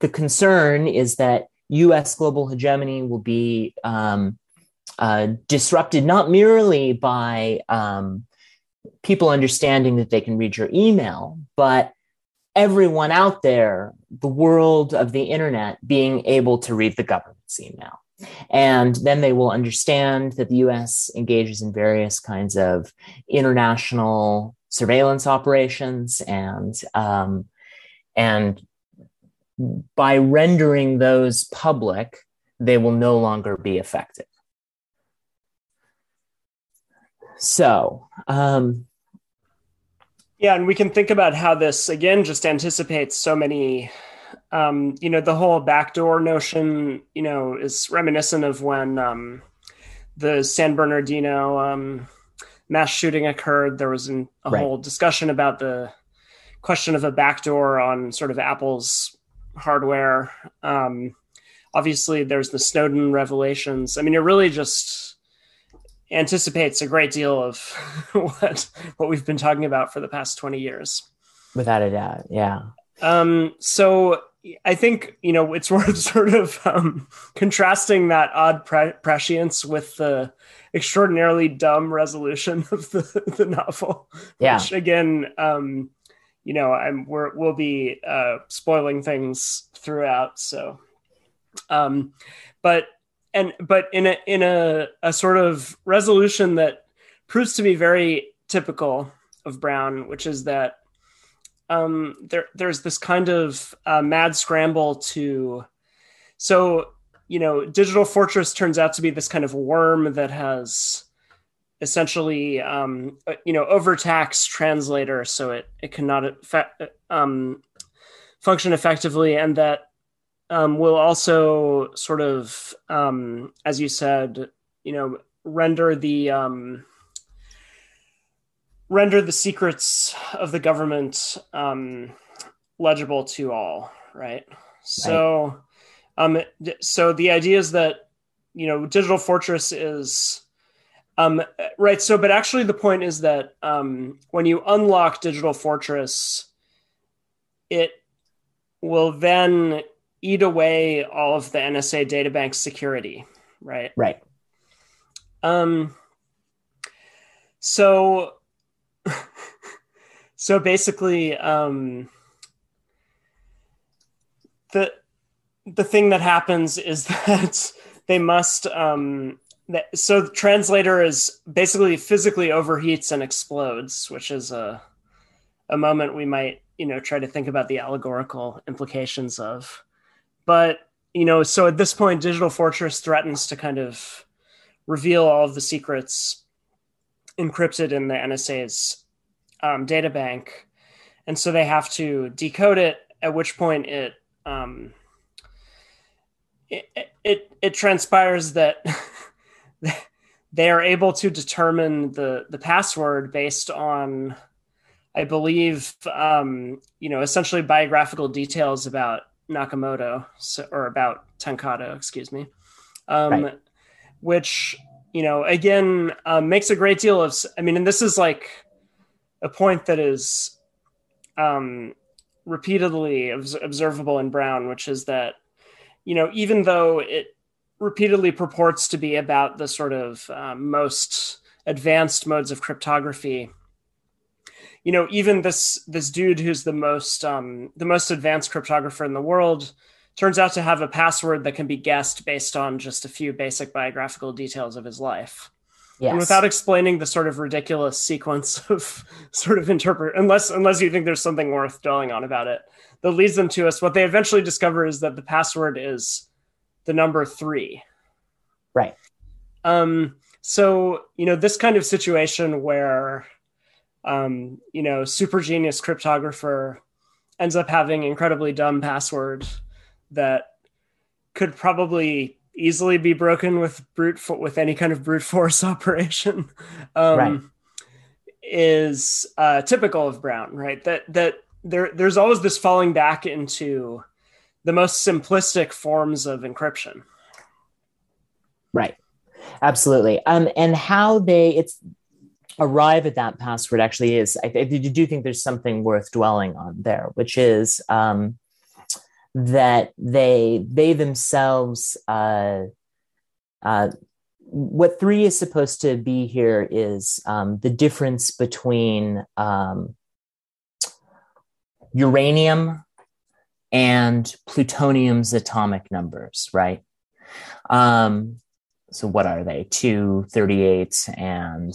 the concern is that US global hegemony will be um, uh, disrupted not merely by um, people understanding that they can read your email, but everyone out there, the world of the internet, being able to read the government's email. And then they will understand that the US engages in various kinds of international surveillance operations and um, and by rendering those public, they will no longer be effective. So, um, yeah, and we can think about how this again just anticipates so many. Um, you know, the whole backdoor notion, you know, is reminiscent of when um, the San Bernardino um, mass shooting occurred. There was an, a right. whole discussion about the question of a backdoor on sort of Apple's hardware. Um, obviously, there's the Snowden revelations. I mean, it really just anticipates a great deal of what what we've been talking about for the past 20 years. Without a doubt yeah. Um so i think you know it's worth sort of um, contrasting that odd pre- prescience with the extraordinarily dumb resolution of the, the novel yeah. which again um you know i'm we're, we'll be uh spoiling things throughout so um but and but in a in a, a sort of resolution that proves to be very typical of Brown, which is that um, there there's this kind of uh, mad scramble to so you know digital fortress turns out to be this kind of worm that has essentially um, uh, you know overtaxed translator so it it cannot effect, um, function effectively and that um, will also sort of, um, as you said, you know, render the um, render the secrets of the government um, legible to all, right? So, um, so the idea is that you know, Digital Fortress is. Um, right. So, but actually, the point is that um, when you unlock Digital Fortress, it will then eat away all of the NSA databank security, right? Right. Um so so basically um the the thing that happens is that they must um that, so the translator is basically physically overheats and explodes, which is a a moment we might, you know, try to think about the allegorical implications of but you know, so at this point, Digital Fortress threatens to kind of reveal all of the secrets encrypted in the NSA's um, data bank, and so they have to decode it. At which point it um, it, it it transpires that they are able to determine the the password based on I believe, um, you know, essentially biographical details about Nakamoto so, or about Tankado, excuse me, um, right. which you know again um, makes a great deal of. I mean, and this is like a point that is um, repeatedly observable in Brown, which is that you know even though it repeatedly purports to be about the sort of um, most advanced modes of cryptography you know, even this this dude who's the most um, the most advanced cryptographer in the world turns out to have a password that can be guessed based on just a few basic biographical details of his life. Yes. And without explaining the sort of ridiculous sequence of sort of interpret unless unless you think there's something worth dwelling on about it that leads them to us what they eventually discover is that the password is the number 3 right um so you know this kind of situation where um, you know, super genius cryptographer ends up having incredibly dumb password that could probably easily be broken with brute fo- with any kind of brute force operation um, right. is uh, typical of Brown, right? That that there there's always this falling back into the most simplistic forms of encryption. Right. Absolutely. Um, and how they it's arrive at that password actually is I, I do think there's something worth dwelling on there, which is um, that they they themselves uh, uh, what three is supposed to be here is um, the difference between um, uranium and plutonium's atomic numbers, right? Um, so what are they? Two thirty-eight and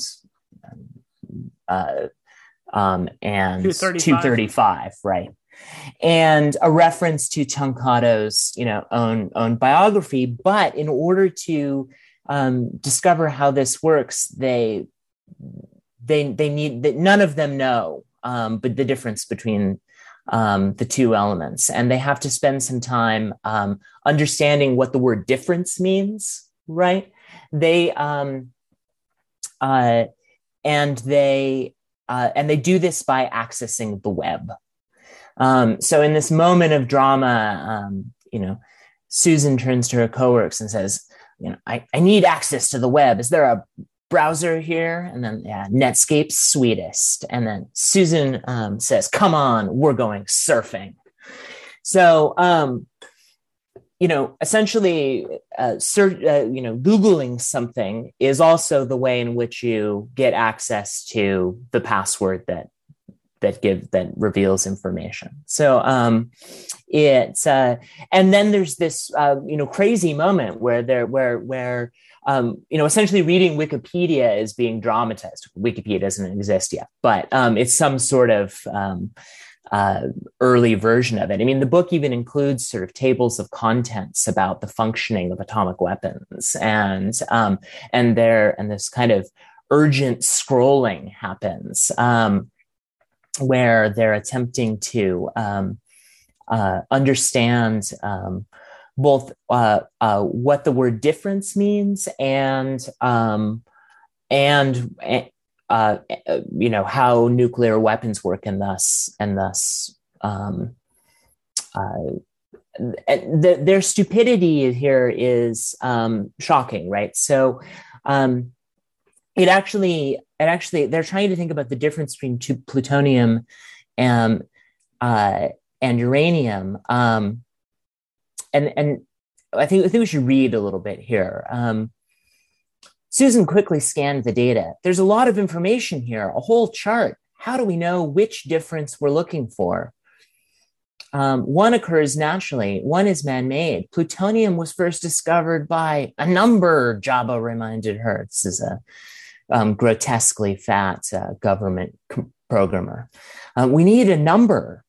uh, um, and 235. 235, right? And a reference to Tankado's, you know, own own biography. But in order to um, discover how this works, they they they need that none of them know, um, but the difference between um, the two elements, and they have to spend some time um, understanding what the word difference means. Right? They um, uh, and they uh, and they do this by accessing the web. Um, so in this moment of drama, um, you know, Susan turns to her coworkers and says, "You know, I, I need access to the web. Is there a browser here?" And then, yeah, Netscape's sweetest. And then Susan um, says, "Come on, we're going surfing." So um, you know, essentially, uh, uh, you know, Googling something is also the way in which you get access to the password that that give that reveals information. So um, it's uh, and then there's this uh, you know crazy moment where there where where um, you know essentially reading Wikipedia is being dramatized. Wikipedia doesn't exist yet, but um, it's some sort of um, uh, early version of it. I mean, the book even includes sort of tables of contents about the functioning of atomic weapons, and um, and there and this kind of urgent scrolling happens um, where they're attempting to um, uh, understand um, both uh, uh, what the word difference means and um, and uh, you know how nuclear weapons work and thus and thus um, uh, the, their stupidity here is um, shocking right so um, it actually it actually they're trying to think about the difference between plutonium and uh, and uranium um, and and I think I think we should read a little bit here. Um, Susan quickly scanned the data. There's a lot of information here, a whole chart. How do we know which difference we're looking for? Um, one occurs naturally, one is man made. Plutonium was first discovered by a number, Jabba reminded her. This is a um, grotesquely fat uh, government programmer. Uh, we need a number.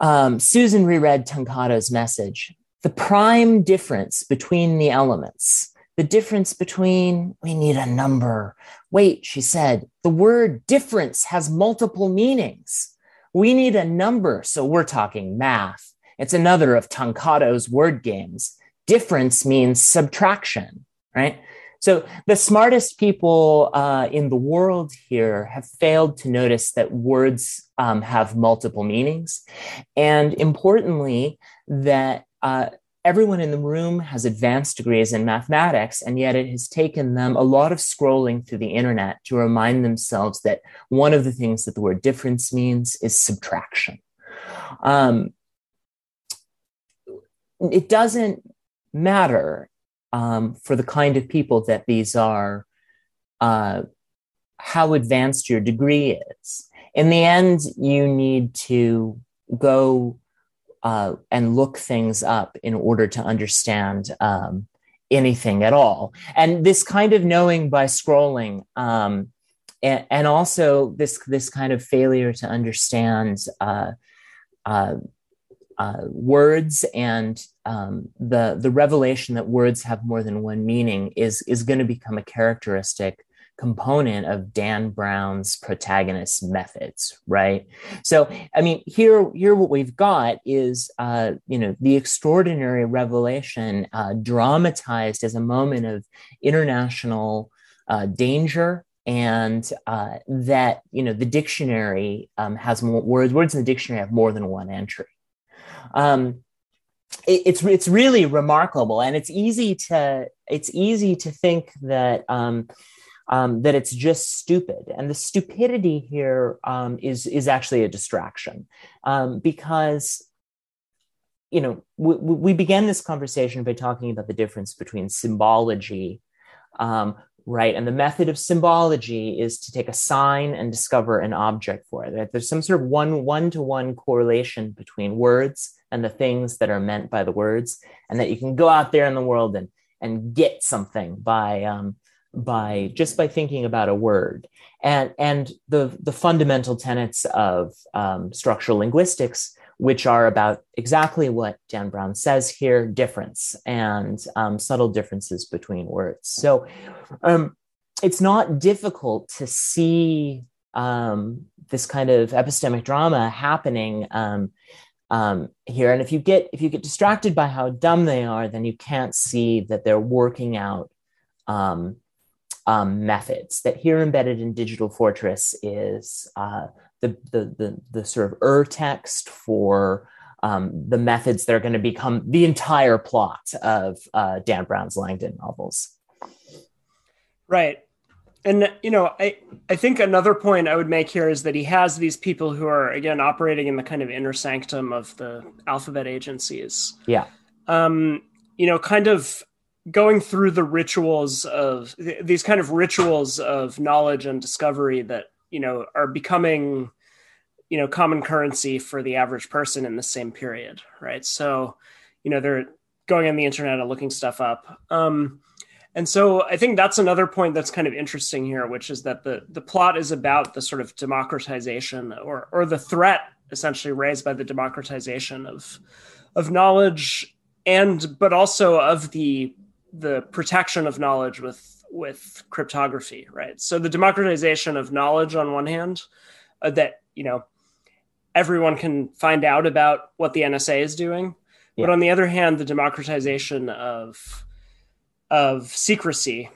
Um, Susan reread Tankado's message. The prime difference between the elements, the difference between we need a number. Wait, she said, the word difference has multiple meanings. We need a number, so we're talking math. It's another of Tankado's word games. Difference means subtraction, right? So the smartest people uh, in the world here have failed to notice that words um, have multiple meanings. And importantly, that uh, everyone in the room has advanced degrees in mathematics, and yet it has taken them a lot of scrolling through the internet to remind themselves that one of the things that the word difference means is subtraction. Um, it doesn't matter um, for the kind of people that these are, uh, how advanced your degree is. In the end, you need to go uh, and look things up in order to understand um, anything at all. And this kind of knowing by scrolling, um, and, and, also this this kind of failure to understand uh, uh, uh, words and um, the the revelation that words have more than one meaning is is going to become a characteristic component of Dan Brown's protagonist methods, right? So, I mean, here here what we've got is uh, you know the extraordinary revelation uh, dramatized as a moment of international uh, danger and uh, that you know the dictionary um, has more words words in the dictionary have more than one entry um, it, it's it's really remarkable, and it's easy to it's easy to think that. Um, um, that it's just stupid. And the stupidity here um, is is actually a distraction um, because you know we, we, began this conversation by talking about the difference between symbology um, right and the method of symbology is to take a sign and discover an object for it Right? there's some sort of one one to one correlation between words and the things that are meant by the words, and that you can go out there in the world and and get something by um, by just by thinking about a word. And and the the fundamental tenets of um, structural linguistics, which are about exactly what Dan Brown says here: difference and um, subtle differences between words. So um, it's not difficult to see um, this kind of epistemic drama happening um, um, here. And if you get if you get distracted by how dumb they are, then you can't see that they're working out um, um, methods. That here embedded in Digital Fortress is uh, the, the the the sort of ur text for um, the methods that are going to become the entire plot of uh, Dan Brown's Langdon novels. Right and you know i i think another point i would make here is that he has these people who are again operating in the kind of inner sanctum of the alphabet agencies yeah um you know kind of going through the rituals of th- these kind of rituals of knowledge and discovery that you know are becoming you know common currency for the average person in the same period right? So you know they're going on the internet and looking stuff up. Um and so I think that's another point that's kind of interesting here, which is that the the plot is about the sort of democratization or or the threat essentially raised by the democratization of of knowledge and but also of the the protection of knowledge with with cryptography, right? So the democratization of knowledge on one hand, uh, that you know everyone can find out about what the NSA is doing, yeah. but on the other hand, the democratization of of secrecy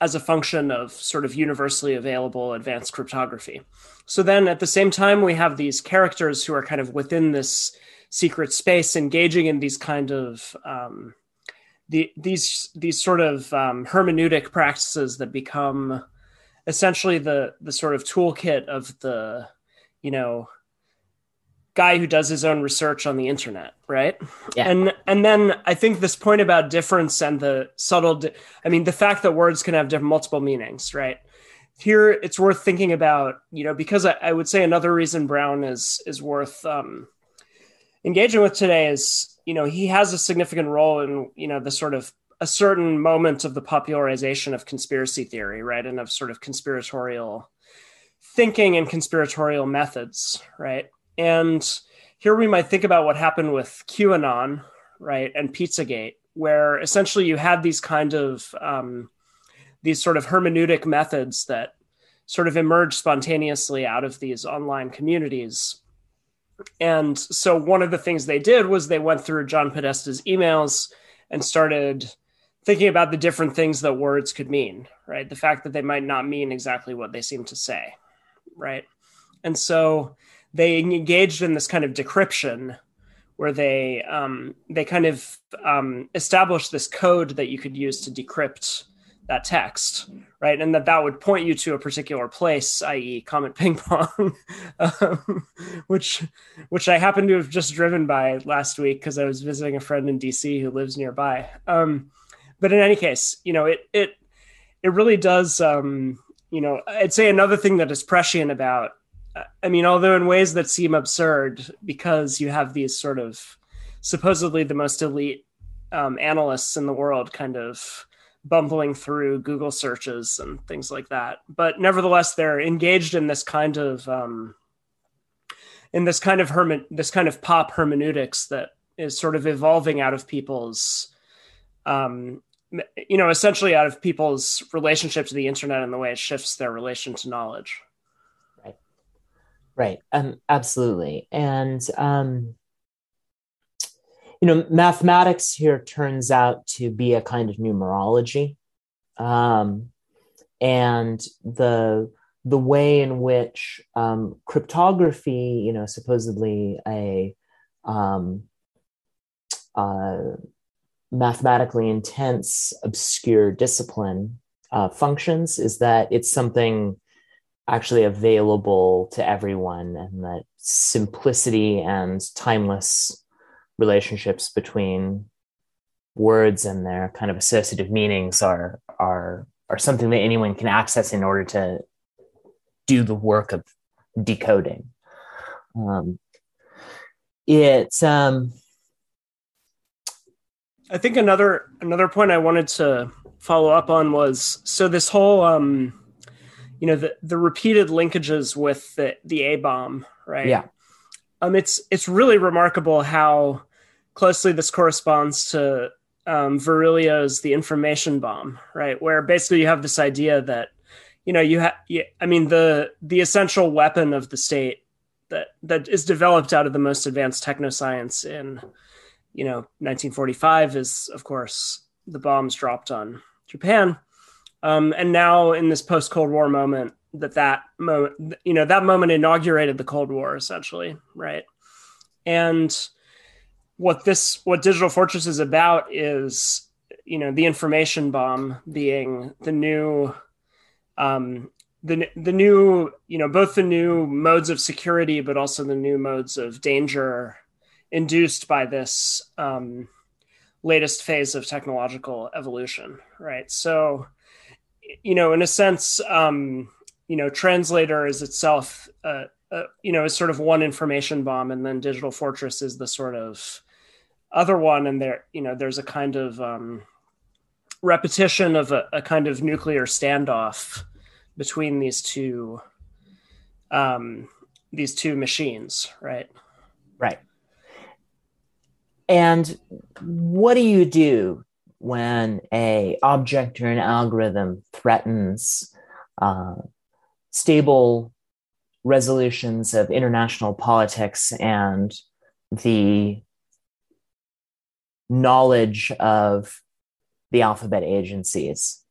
as a function of sort of universally available advanced cryptography. So then at the same time, we have these characters who are kind of within this secret space, engaging in these kind of um, the, these these sort of um, hermeneutic practices that become essentially the the sort of toolkit of the you know guy who does his own research on the internet, right? Yeah. And and then I think this point about difference and the subtle di- I mean the fact that words can have different multiple meanings, right? Here it's worth thinking about, you know, because I, I would say another reason Brown is is worth um, engaging with today is, you know, he has a significant role in, you know, the sort of a certain moment of the popularization of conspiracy theory, right? And of sort of conspiratorial thinking and conspiratorial methods, right? And here we might think about what happened with QAnon, right, and Pizzagate, where essentially you had these kind of um, these sort of hermeneutic methods that sort of emerged spontaneously out of these online communities. And so one of the things they did was they went through John Podesta's emails and started thinking about the different things that words could mean, right? The fact that they might not mean exactly what they seem to say, right? And so they engaged in this kind of decryption where they um, they kind of um, established this code that you could use to decrypt that text, right? And that that would point you to a particular place, i.e., Comet Ping Pong, um, which which I happened to have just driven by last week because I was visiting a friend in DC who lives nearby. Um, but in any case, you know, it it it really does. Um, you know, I'd say another thing that is prescient about I mean, although in ways that seem absurd because you have these sort of supposedly the most elite um, analysts in the world kind of bumbling through Google searches and things like that. But nevertheless, they're engaged in this kind of um, in this kind of herme- this kind of pop hermeneutics that is sort of evolving out of people's um, you know essentially out of people's relationship to the internet and the way it shifts their relation to knowledge. Right right. Um, absolutely. And, um, you know, mathematics here turns out to be a kind of numerology. Um, and the, the way in which um, cryptography, you know, supposedly a um, uh, mathematically intense, obscure discipline uh, functions is that it's something actually available to everyone and that simplicity and timeless relationships between words and their kind of associative meanings are are are something that anyone can access in order to do the work of decoding um, it's um i think another another point i wanted to follow up on was so this whole um you know the the repeated linkages with the the A bomb, right? Yeah. Um, it's it's really remarkable how closely this corresponds to um, Virilio's The Information Bomb, right? Where basically you have this idea that you know you have I mean the the essential weapon of the state that that is developed out of the most advanced technoscience in you know 1945 is of course the bombs dropped on Japan um, and now in this post Cold War moment, that that moment, you know, that moment inaugurated the Cold War essentially, right? And what this, what Digital Fortress is about is, you know, the information bomb being the new, um, the the new, you know, both the new modes of security, but also the new modes of danger induced by this um, latest phase of technological evolution, right? So you know, in a sense, um, you know, translator is itself, uh, uh, you know, is sort of one information bomb, and then digital fortress is the sort of other one, and there, you know, there's a kind of um, repetition of a, a kind of nuclear standoff between these two, um, these two machines, right? Right. And what do you do when a object or an algorithm threatens uh, stable resolutions of international politics and the knowledge of the alphabet agencies,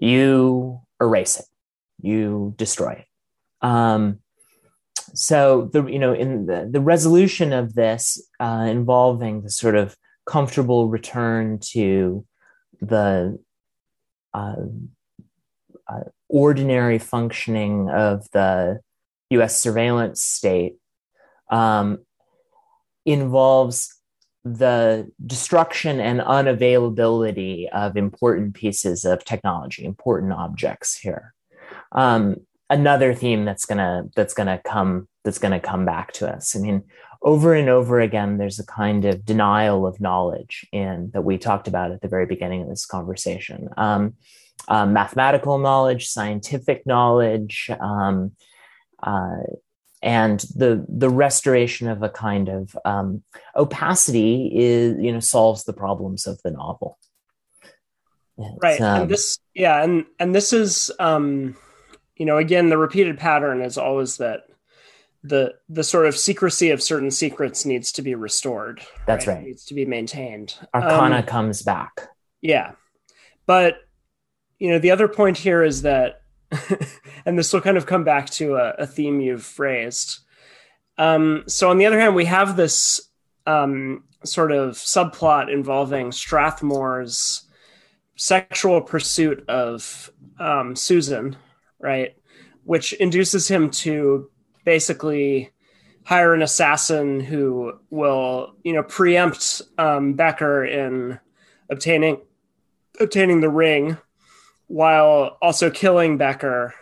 you erase it, you destroy it. Um, so the you know in the, the resolution of this uh, involving the sort of comfortable return to the uh, uh, ordinary functioning of the US surveillance state um, involves the destruction and unavailability of important pieces of technology, important objects here. Um, another theme that's gonna that's gonna come that's gonna come back to us. I mean, over and over again, there's a kind of denial of knowledge in that we talked about at the very beginning of this conversation. Um, um, mathematical knowledge, scientific knowledge, um, uh, and the the restoration of a kind of um, opacity is you know solves the problems of the novel. It's, right, um, and this yeah, and and this is um, you know again the repeated pattern is always that the the sort of secrecy of certain secrets needs to be restored. That's right. right. needs to be maintained. Arcana um, comes back. Yeah, but you know the other point here is that and this will kind of come back to a, a theme you've raised. Um, so, on the other hand, we have this um, sort of subplot involving Strathmore's sexual pursuit of um, Susan, right? Which induces him to basically hire an assassin who will, you know, preempt um, Becker in obtaining obtaining the ring while also killing Becker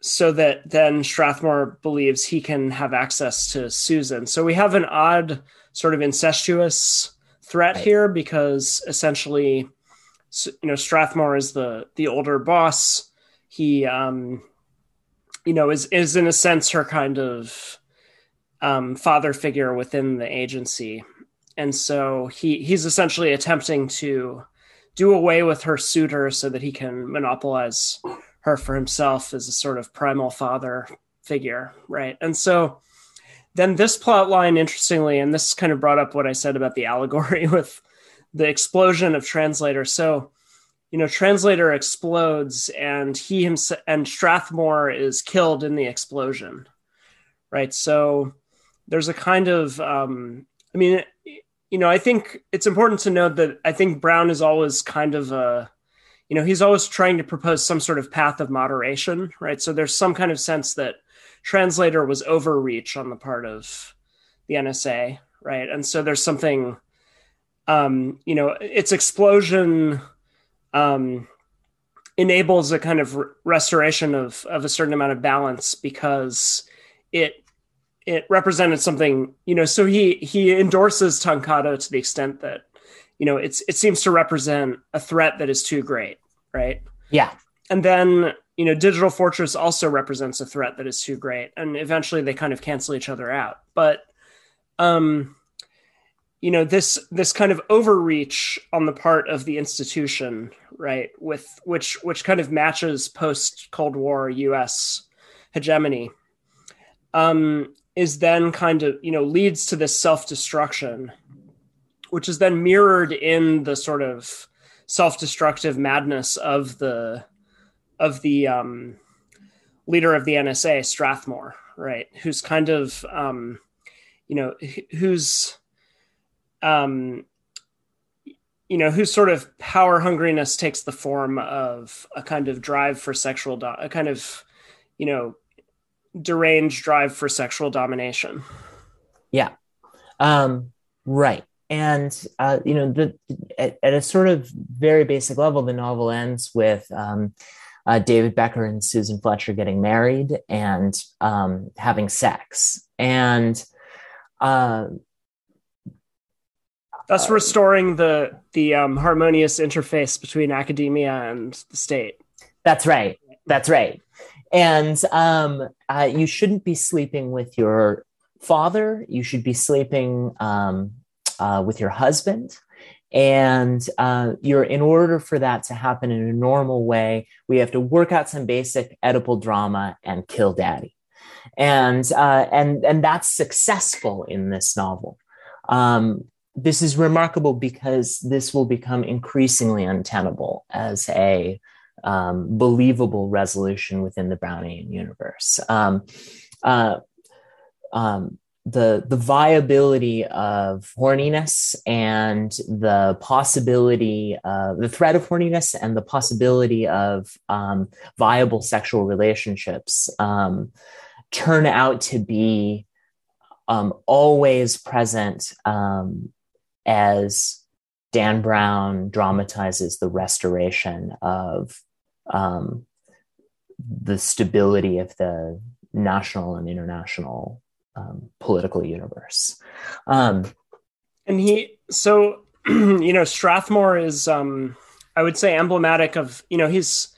so that then Strathmore believes he can have access to Susan. So we have an odd sort of incestuous threat here because essentially you know Strathmore is the the older boss. He um you know is is in a sense her kind of um father figure within the agency. And so he he's essentially attempting to do away with her suitor so that he can monopolize her for himself as a sort of primal father figure, right? And so then this plot line, interestingly, and this kind of brought up what I said about the allegory with the explosion of translator. So, you know, translator explodes and he himself and Strathmore is killed in the explosion, right? So there's a kind of, um, I mean, you know, I think it's important to note that I think Brown is always kind of a, you know, he's always trying to propose some sort of path of moderation, right? So there's some kind of sense that translator was overreach on the part of the NSA, right? And so there's something, um, you know, its explosion um, enables a kind of restoration of of a certain amount of balance because it it represented something, you know, so he he endorses Tankado to the extent that, you know, it's it seems to represent a threat that is too great, right? Yeah. And then, you know, Digital Fortress also represents a threat that is too great. And eventually they kind of cancel each other out. But um you know this this kind of overreach on the part of the institution right with which which kind of matches post cold war us hegemony um is then kind of you know leads to this self-destruction which is then mirrored in the sort of self-destructive madness of the of the um, leader of the NSA, Strathmore, right? Who's kind of um, you know who's um, you know whose sort of power hungriness takes the form of a kind of drive for sexual do- a kind of you know deranged drive for sexual domination. Yeah. Um, right. And, uh, you know, the, at, at, a sort of very basic level, the novel ends with um, uh, David Becker and Susan Fletcher getting married and um, having sex. And, uh, thus restoring the the um, harmonious interface between academia and the state. That's right. That's right and um, uh, you shouldn't be sleeping with your father. You should be sleeping um, uh, with your husband. And uh, you're in order for that to happen in a normal way, we have to work out some basic Oedipal drama and kill daddy. And uh, and and that's successful in this novel. Um, this is remarkable because this will become increasingly untenable as a um, believable resolution within the Brownian universe. Um, uh, um, the the viability of horniness and the possibility of the threat of horniness and the possibility of um, viable sexual relationships um, turn out to be um, always present um, as Dan Brown dramatizes the restoration of um, the stability of the national and international um, political universe. Um, and he, so, you know, Strathmore is, um, I would say, emblematic of, you know, he's,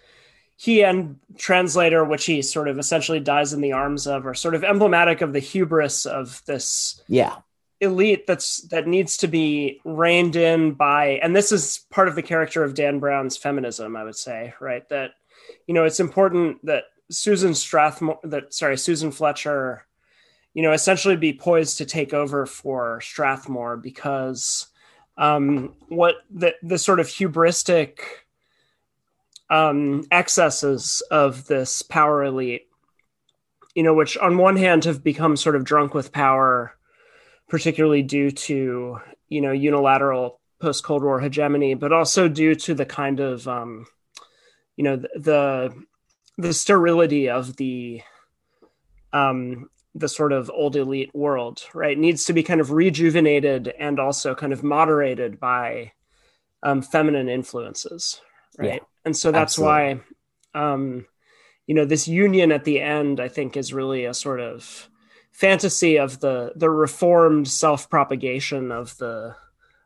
he and translator, which he sort of essentially dies in the arms of, are sort of emblematic of the hubris of this yeah elite that's that needs to be reined in by and this is part of the character of Dan Brown's feminism I would say right? That you know it's important that Susan Strathmore that sorry Susan Fletcher you know essentially be poised to take over for Strathmore because um what the the sort of hubristic um excesses of this power elite you know which on one hand have become sort of drunk with power particularly due to you know unilateral post Cold War hegemony, but also due to the kind of um, you know the the sterility of the um, the sort of old elite world, right? Needs to be kind of rejuvenated and also kind of moderated by um, feminine influences, right? Yeah, and so that's absolutely. why um, you know this union at the end, I think, is really a sort of fantasy of the the reformed self propagation of the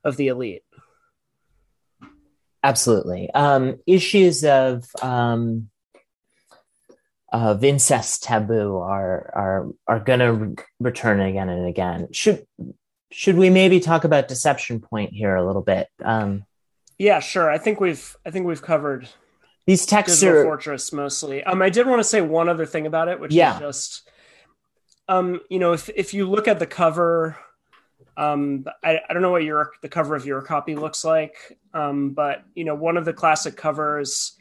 of the elite. Absolutely, um, issues of um, of incest taboo are are are going to re- return again and again. Should should we maybe talk about deception point here a little bit? Um, yeah, sure. I think we've I think we've covered these texts are fortress mostly. Um, I did want to say one other thing about it, which yeah. is just um, you know, if if you look at the cover, um, I, I don't know what your the cover of your copy looks like, um, but you know, one of the classic covers,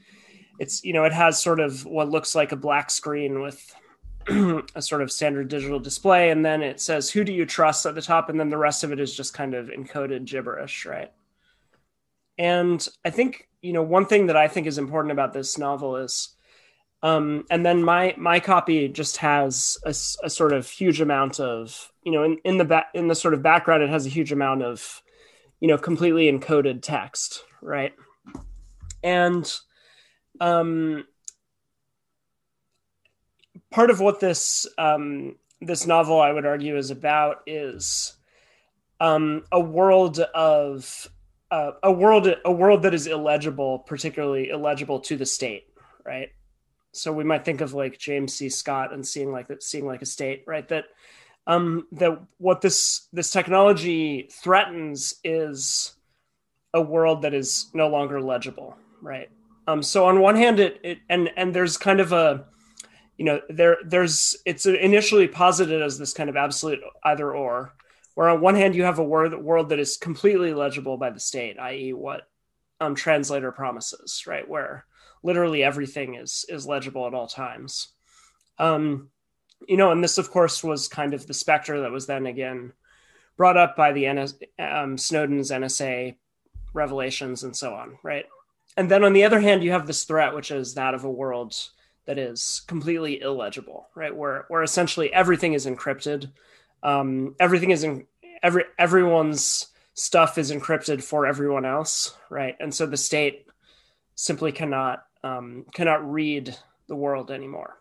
it's you know, it has sort of what looks like a black screen with a sort of standard digital display, and then it says "Who do you trust?" at the top, and then the rest of it is just kind of encoded gibberish, right? And I think you know one thing that I think is important about this novel is um, and then my my copy just has a, a, sort of huge amount of you know in, in the back in the sort of background it has a huge amount of you know completely encoded text right and um, part of what this um, this novel I would argue is about is um, a world of uh, a world a world that is illegible, particularly illegible to the state, right? So we might think of like James C. Scott and seeing like that, seeing like a state, right? That um, that what this this technology threatens is a world that is no longer legible, right? Um, so on one hand, it, it and and there's kind of a you know there there's it's initially posited as this kind of absolute either or where on one hand you have a world, world that is completely legible by the state i.e what um, translator promises right where literally everything is is legible at all times. Um, you know, and this, of course, was kind of the specter that was then again brought up by the NS, um, Snowden's NSA revelations and so on, right? And then on the other hand, you have this threat, which is that of a world that is completely illegible, right? Where where essentially everything is encrypted, um, everything is in every everyone's stuff is encrypted for everyone else, right? And so the state simply cannot um, cannot read the world anymore.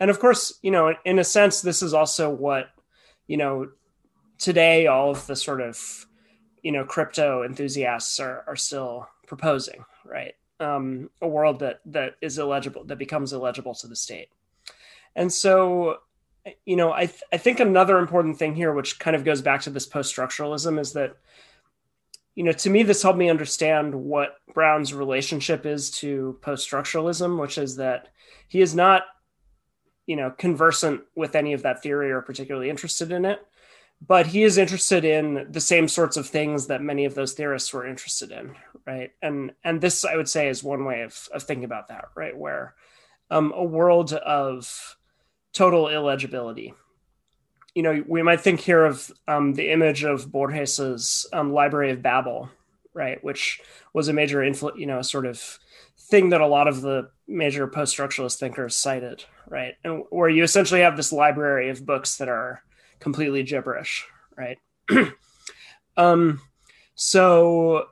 And of course, you know, in a sense, this is also what, you know, today all of the sort of, you know, crypto enthusiasts are, are still proposing, right? Um, a world that that is illegible, that becomes illegible to the state. And so, you know, I th- I think another important thing here, which kind of goes back to this post structuralism, is that you know, to me, this helped me understand what Brown's relationship is to post structuralism, which is that he is not, you know, conversant with any of that theory or particularly interested in it, but he is interested in the same sorts of things that many of those theorists were interested in, right? And and this, I would say, is one way of of thinking about that, right? Where um, a world of total illegibility you know, we might think here of um, the image of Borges's um, Library of Babel, right, which was a major influ- you know, sort of thing that a lot of the major post-structuralist thinkers cited, right, and where you essentially have this library of books that are completely gibberish, right. um, so,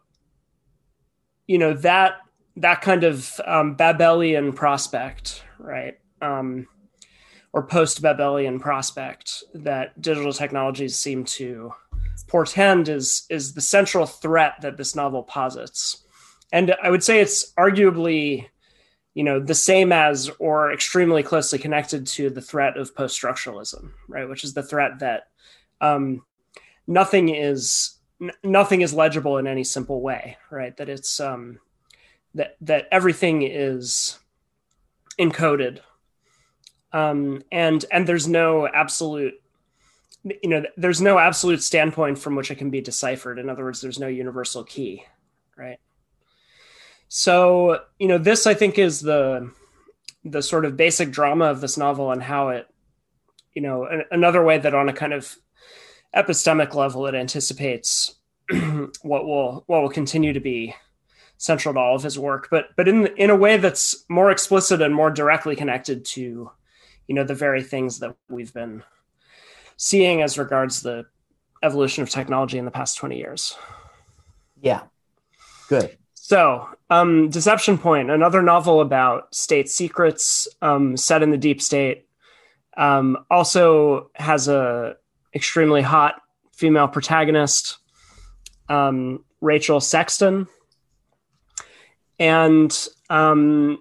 you know that that kind of um, Babelian prospect, right. Um, or post Babelian prospect that digital technologies seem to portend is is the central threat that this novel posits. And I would say it's arguably, you know, the same as or extremely closely connected to the threat of post structuralism, right? Which is the threat that um, nothing is n- nothing is legible in any simple way, right? That it's um, that that everything is encoded, um, and and there's no absolute you know there's no absolute standpoint from which it can be deciphered. In other words there's no universal key right? So you know this i think is the the sort of basic drama of this novel and how it you know an, another way that on a kind of epistemic level it anticipates what will what will continue to be central to all of his work. But but in in a way that's more explicit and more directly connected to you know the very things that we've been seeing as regards the evolution of technology in the past 20 years. Yeah. Good. So, um, Deception Point, another novel about state secrets um, set in the deep state, um, also has a extremely hot female protagonist, um, Rachel Sexton, and um,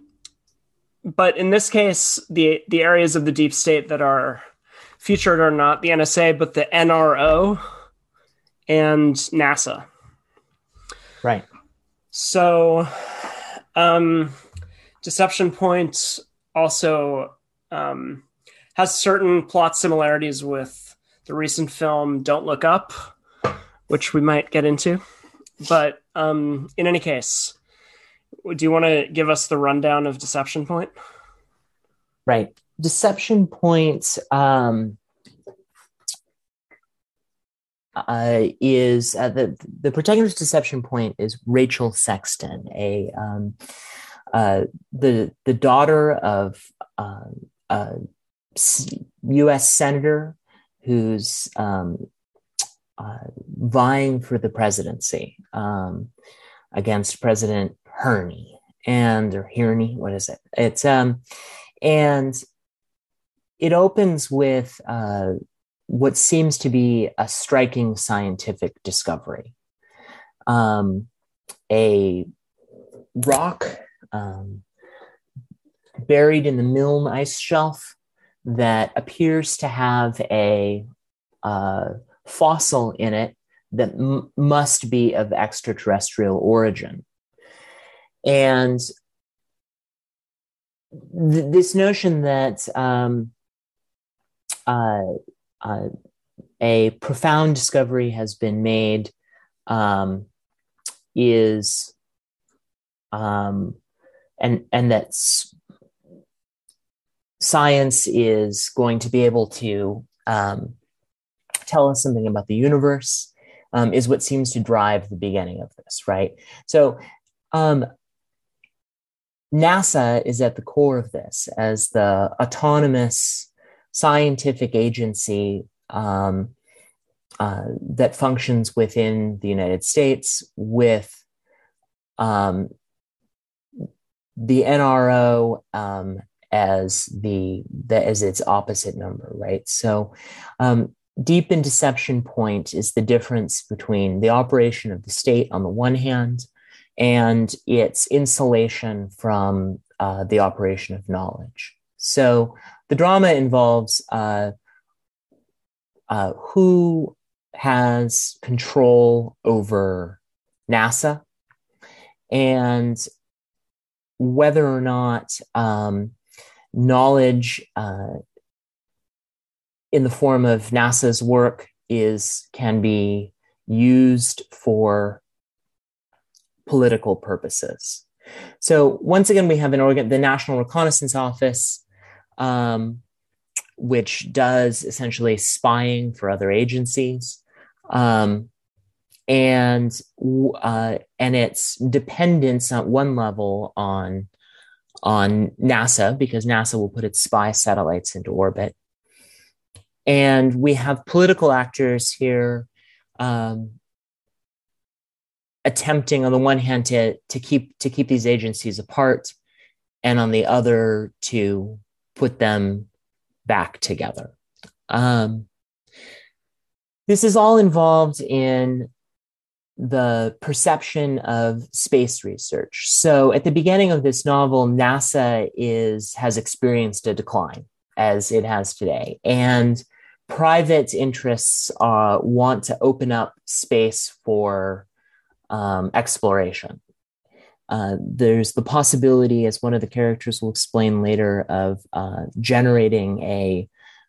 but in this case, the the areas of the deep state that are featured are not the NSA, but the NRO and NASA. Right. So, um, Deception Point also um, has certain plot similarities with the recent film Don't Look Up, which we might get into. But um, in any case, do you want to give us the rundown of Deception Point? Right deception point um, uh, is uh, the the protagonist deception point is Rachel Sexton, a um, uh, the the daughter of um, a U.S. senator who's um, uh, vying for the presidency um, against President Herney and or Herney, what is it? It's um, and it opens with uh, what seems to be a striking scientific discovery. Um, a rock um, buried in the Milne ice shelf that appears to have a uh, fossil in it that m- must be of extraterrestrial origin. And th- this notion that um, uh, uh, a profound discovery has been made um, is um, and and that science is going to be able to um, tell us something about the universe um, is what seems to drive the beginning of this right? So um, nasa is at the core of this as the autonomous scientific agency um, uh, that functions within the United States with um, the NRO um, as the, the, as its opposite number, right? So, um, deep in deception point is the difference between the operation of the state on the one hand and its insulation from uh, the operation of knowledge. So, the drama involves uh, uh, who has control over NASA and whether or not um, knowledge uh, in the form of NASA's work is can be used for political purposes. So once again, we have an organ, the National Reconnaissance Office, um, which does essentially spying for other agencies. Um, and uh, and its dependence at one level on on NASA because NASA will put its spy satellites into orbit, and we have political actors here um, attempting, on the one hand, to to keep to keep these agencies apart, and on the other to put them back together. Um, this is all involved in the perception of space research. So at the beginning of this novel, NASA is has experienced a decline as it has today, and private interests uh, want to open up space for um, exploration. Uh, there's the possibility, as one of the characters will explain later, of uh, generating a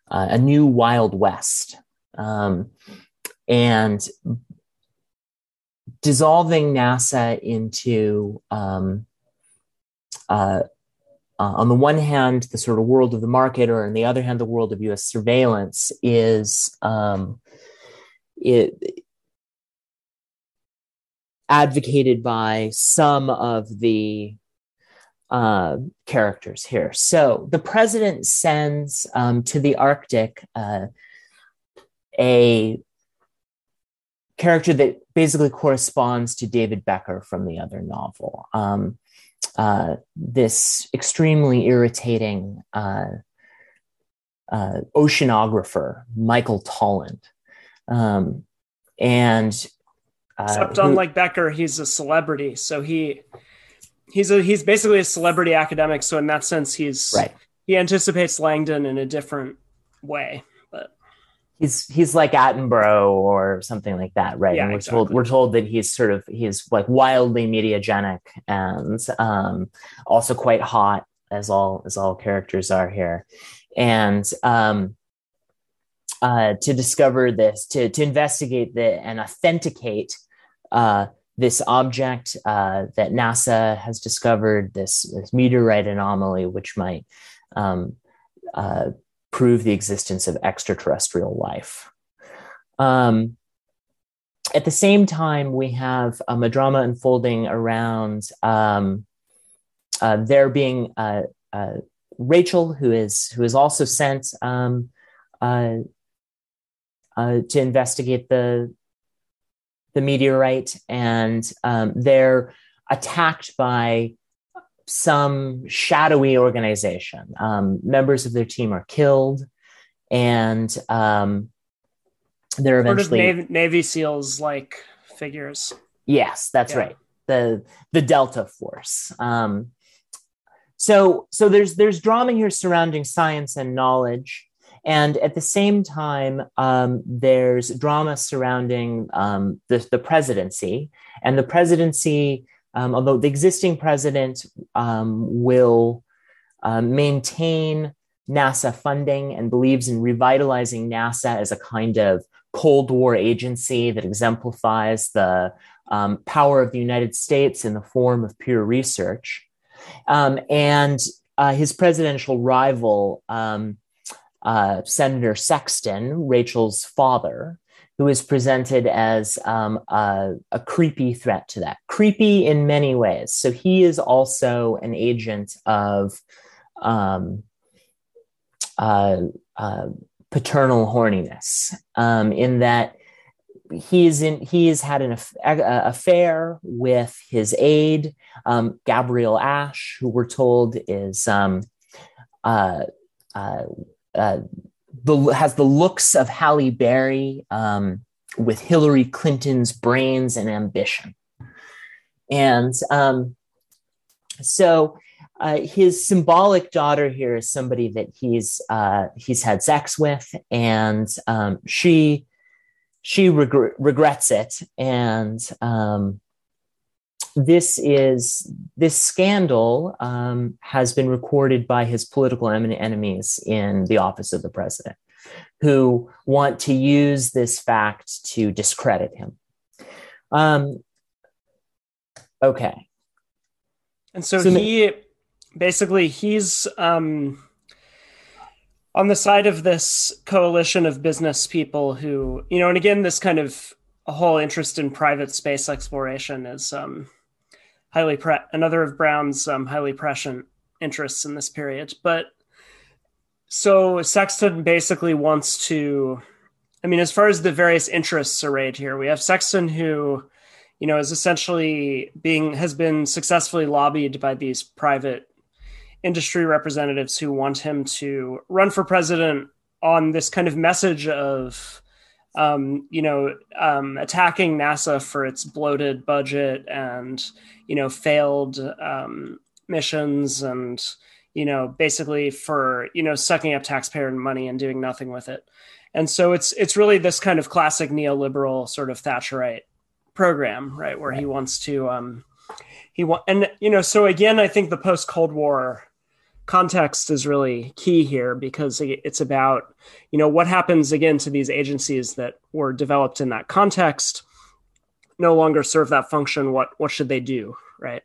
uh, a new Wild West, um, and dissolving NASA into, um, uh, uh, on the one hand, the sort of world of the market, or on the other hand, the world of U.S. surveillance is um, it advocated by some of the uh, characters here. So the president sends um, to the Arctic uh, a character that basically corresponds to David Becker from the other novel. Um, uh, this extremely irritating uh, uh, oceanographer, Michael Tolland. Um, and uh, Except unlike Becker, he's a celebrity, so he he's a he's basically a celebrity academic. So in that sense, he's right. He anticipates Langdon in a different way, but he's he's like Attenborough or something like that, right? Yeah, and we're exactly. told we're told that he's sort of he's like wildly mediagenic and um, also quite hot, as all as all characters are here, and um, uh, to discover this, to to investigate the and authenticate uh, this object uh, that NASA has discovered, this, this, meteorite anomaly, which might um, uh, prove the existence of extraterrestrial life. Um, at the same time, we have um, a drama unfolding around um, uh, there being uh, Rachel, who is who is also sent um, to investigate the the meteorite, and um, they're attacked by some shadowy organization. Um, members of their team are killed, and um, they're sort eventually Navy, Navy SEALs like figures. Yes, that's Yeah. right. The the Delta Force. Um, so so there's there's drama here surrounding science and knowledge, and at the same time, um, there's drama surrounding um, the the presidency and the presidency. Um, although the existing president um, will um, maintain NASA funding and believes in revitalizing NASA as a kind of Cold War agency that exemplifies the um, power of the United States in the form of pure research. And uh, his presidential rival, um, uh, Senator Sexton, Rachel's father, who is presented as um, a, a creepy threat to that. Creepy in many ways. So he is also an agent of um, uh, uh, paternal horniness, um, in that he's in he has had an aff- affair with his aide um, Gabrielle Ashe, who we're told is um, uh, uh, the has the looks of Halle Berry um, with Hillary Clinton's brains and ambition, and um, so. Uh, his symbolic daughter here is somebody that he's uh, he's had sex with, and um, she she regr- regrets it and um, this is this scandal um, has been recorded by his political en- enemies in the office of the president who want to use this fact to discredit him. Um, okay. And so, So he basically he's um, on the side of this coalition of business people who, you know, and again, this kind of a whole interest in private space exploration is um, highly pre- another of Brown's um, highly prescient interests in this period. But so Sexton basically wants to, I mean, as far as the various interests arrayed here, we have Sexton who you know, is essentially being has been successfully lobbied by these private industry representatives who want him to run for president on this kind of message of um, you know, um, attacking NASA for its bloated budget and you know failed um, missions and you know basically for you know sucking up taxpayer money and doing nothing with it. And so it's it's really this kind of classic neoliberal sort of Thatcherite program, right, where he wants to um, he want and you know so again I think the post Cold War context is really key here because it's about you know what happens again to these agencies that were developed in that context no longer serve that function. What what should they do? Right.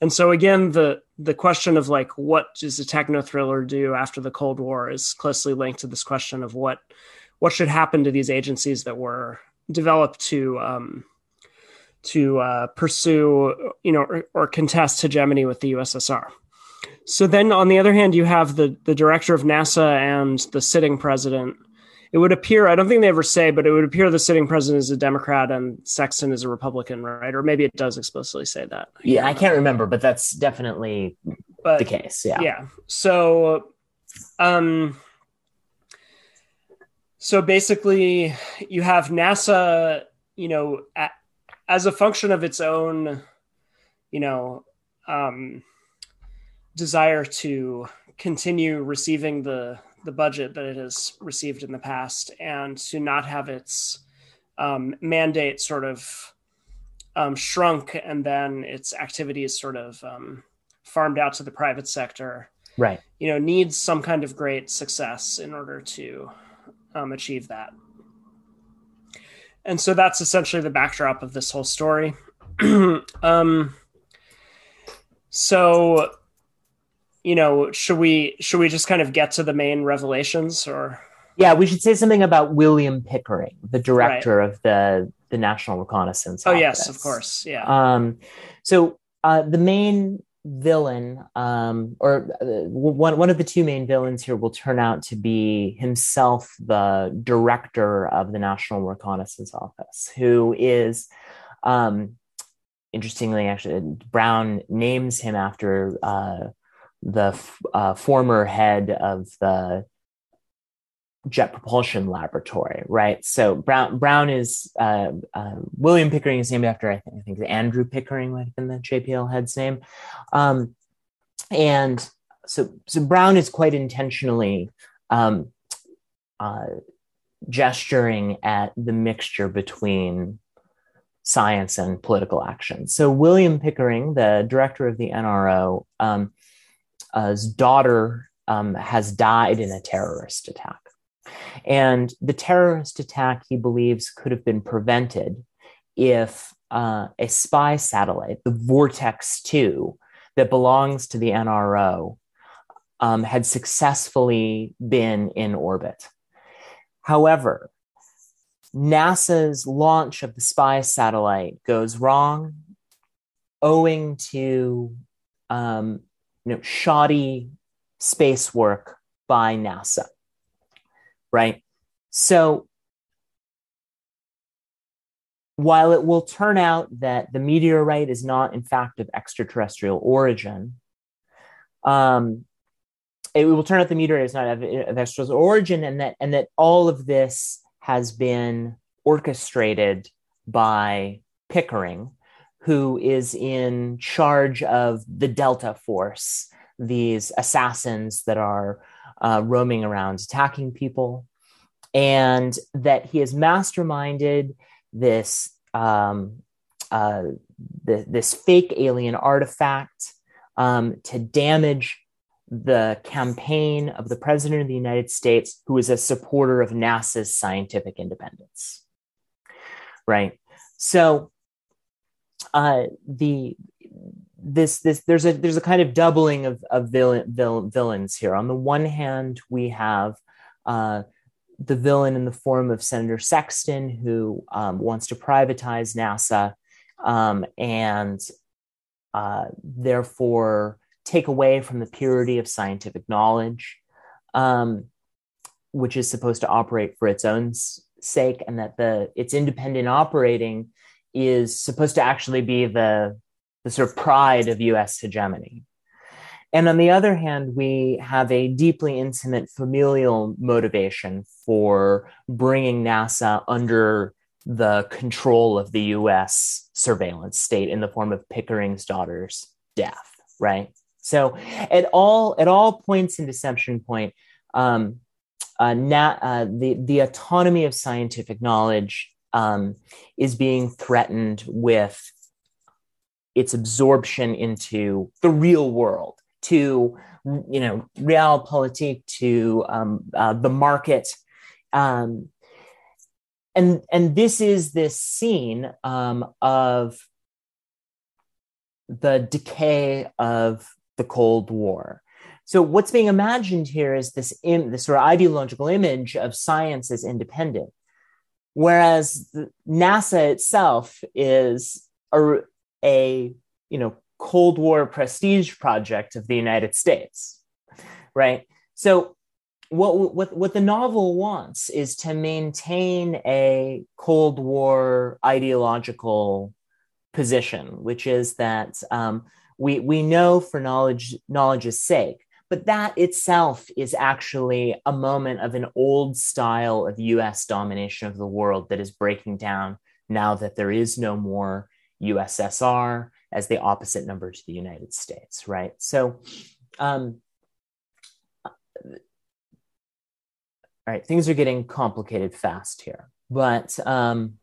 And so again the the question of like what does a techno thriller do after the cold war is closely linked to this question of what what should happen to these agencies that were developed to um, to uh, pursue you know or, or contest hegemony with the ussr so then, on the other hand, you have the the director of NASA and the sitting president. It would appear I don't think they ever say, but it would appear the sitting president is a Democrat and Sexton is a Republican, right? Or maybe it does explicitly say that. I yeah, I can't remember, but that's definitely but, the case. Yeah. Yeah. So, um, so basically, you have NASA, you know, at, as a function of its own, you know, um, desire to continue receiving the the budget that it has received in the past and to not have its um, mandate sort of um, shrunk and then its activities sort of um, farmed out to the private sector right. you know needs some kind of great success in order to um, achieve that. And so that's essentially the backdrop of this whole story. Um, so you know, should we should we just kind of get to the main revelations or yeah, we should say something about William Pickering, the director right. of the the National Reconnaissance. Office. Oh Office. yes, of course, yeah. Um, so uh, the main villain, um, or uh, one one of the two main villains here, will turn out to be himself, the director of the National Reconnaissance Office, who is. Um, interestingly, actually, Brown names him after uh, the uh, former head of the Jet Propulsion Laboratory, right? So Brown Brown is uh, uh, William Pickering is named after I think I think Andrew Pickering might have been the JPL head's name, um, and so so Brown is quite intentionally um, uh, gesturing at the mixture between science and political action. So William Pickering, the director of the NRO, um, his daughter um, has died in a terrorist attack. And the terrorist attack, he believes, could have been prevented if uh, a spy satellite, the Vortex 2, that belongs to the NRO, um, had successfully been in orbit. However, NASA's launch of the spy satellite goes wrong owing to um, you know, shoddy space work by NASA, right? So while it will turn out that the meteorite is not, in fact, of extraterrestrial origin, um, it will turn out the meteorite is not of, of extraterrestrial origin, and that and that all of this has been orchestrated by Pickering, who is in charge of the Delta Force, these assassins that are uh, roaming around attacking people, and that he has masterminded this um, uh, this fake alien artifact um, to damage the campaign of the president of the United States, who is a supporter of NASA's scientific independence. Right. So uh, the this this there's a there's a kind of doubling of of villain, villain, villains here. On the one hand, we have uh, the villain in the form of Senator Sexton, who um, wants to privatize NASA um, and uh, therefore take away from the purity of scientific knowledge, um, which is supposed to operate for its own sake, and that the its independent operating is supposed to actually be the the sort of pride of U.S. hegemony. And on the other hand, we have a deeply intimate familial motivation for bringing NASA under the control of the US surveillance state in the form of Pickering's daughter's death, right? So at all at all points in Deception Point, um, uh, na- uh, the the autonomy of scientific knowledge um, is being threatened with its absorption into the real world, to you know realpolitik, to um, uh, the market, um, and and this is this scene um, of the decay of the Cold War. So what's being imagined here is this, this sort of ideological image of science as independent, whereas NASA itself is a, a you know Cold War prestige project of the United States, right? So what, what, what the novel wants is to maintain a Cold War ideological position, which is that um, we, we know for knowledge knowledge's sake, but that itself is actually a moment of an old style of US domination of the world that is breaking down now that there is no more USSR as the opposite number to the United States, right? So, um, all right, things are getting complicated fast here, but um,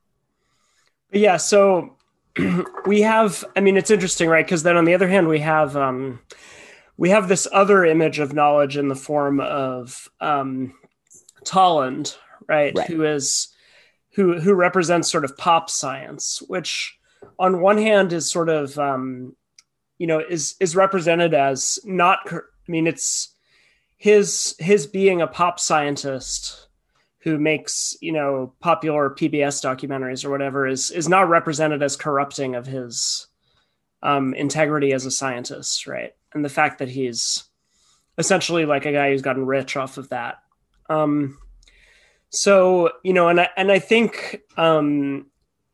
yeah. So we have. I mean, it's interesting, right? Because then on the other hand, we have um, we have this other image of knowledge in the form of um, Tolland, right? Right. Who is who who represents sort of pop science, which on one hand is sort of um, you know is is represented as not. I mean, it's his his being a pop scientist who makes you know popular PBS documentaries or whatever is is not represented as corrupting of his um, integrity as a scientist, right? And the fact that he's essentially like a guy who's gotten rich off of that. Um, so you know, and I and I think um,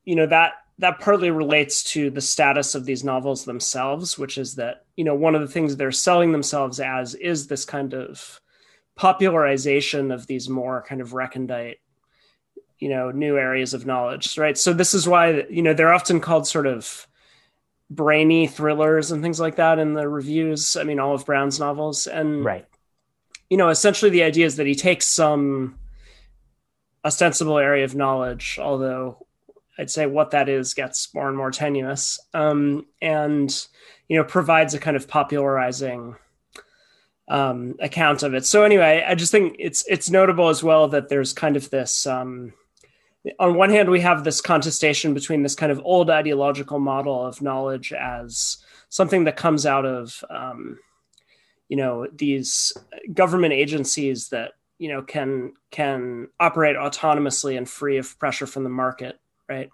you know that that partly relates to the status of these novels themselves, which is that you know one of the things they're selling themselves as is this kind of popularization of these more kind of recondite you know new areas of knowledge right so this is why you know they're often called sort of brainy thrillers and things like that in the reviews i mean all of brown's novels. And right, you know essentially the idea is that he takes some ostensible area of knowledge although i'd say what that is gets more and more tenuous um, and you know provides a kind of popularizing um, account of it. So anyway i just think it's it's notable as well that there's kind of this um, on one hand we have this contestation between this kind of old ideological model of knowledge as something that comes out of um, you know these government agencies that you know can can operate autonomously and free of pressure from the market right?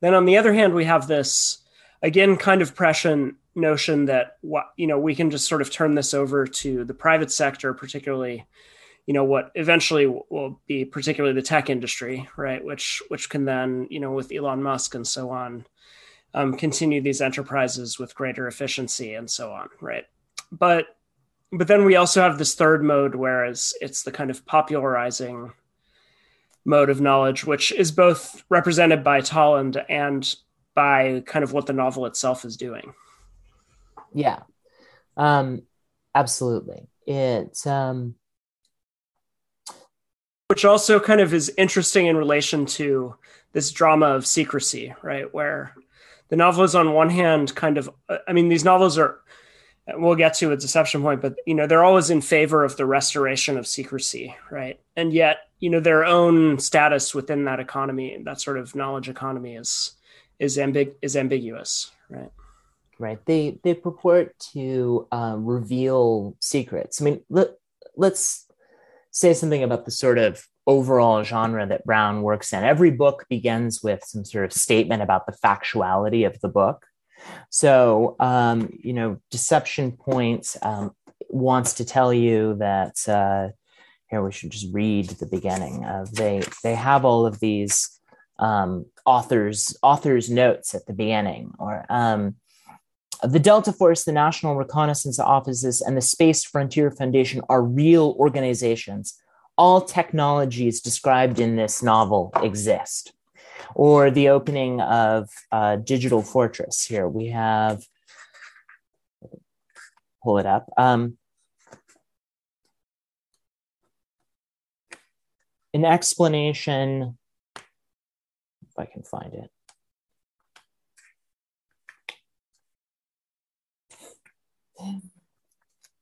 Then on the other hand we have this again kind of prescient notion that what you know we can just sort of turn this over to the private sector particularly you know what eventually will be particularly the tech industry right? Which which can then you know with elon musk and so on um, continue these enterprises with greater efficiency and so on right? But but then we also have this third mode whereas it's the kind of popularizing mode of knowledge which is both represented by Tolland and by kind of what the novel itself is doing. Yeah, um, absolutely. It um, which also kind of is interesting in relation to this drama of secrecy, right? Where the novel is on one hand kind of, I mean, these novels are, we'll get to a deception point, but you know, they're always in favor of the restoration of secrecy, right? And yet, you know, their own status within that economy, that sort of knowledge economy is is ambig- is ambiguous, right? right they they purport to um, reveal secrets i mean let, let's say something about the sort of overall genre that brown works in. Every book begins with some sort of statement about the factuality of the book. So um, you know deception Points um, wants to tell you that uh, here we should just read the beginning uh, they they have all of these um, authors authors notes at the beginning or um, the Delta Force, the National Reconnaissance Offices, and the Space Frontier Foundation are real organizations. All technologies described in this novel exist. Or the opening of uh, Digital Fortress. Here we have, pull it up. Um, an explanation, if I can find it.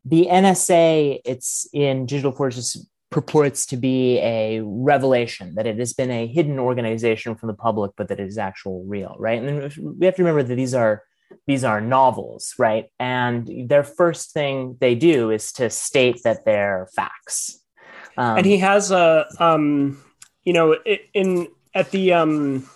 The NSA, it's in Digital Fortress, purports to be a revelation that it has been a hidden organization from the public, but that it is actual real, right? And we have to remember that these are these are novels, right? And their first thing they do is to state that they're facts. Um, and he has a, um, you know, in at the um,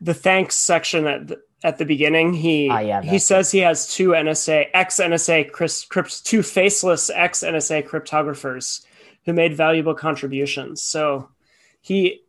the thanks section at at the beginning, he ah, yeah, he says he has two NSA ex NSA crypt, two faceless ex NSA cryptographers who made valuable contributions. So he,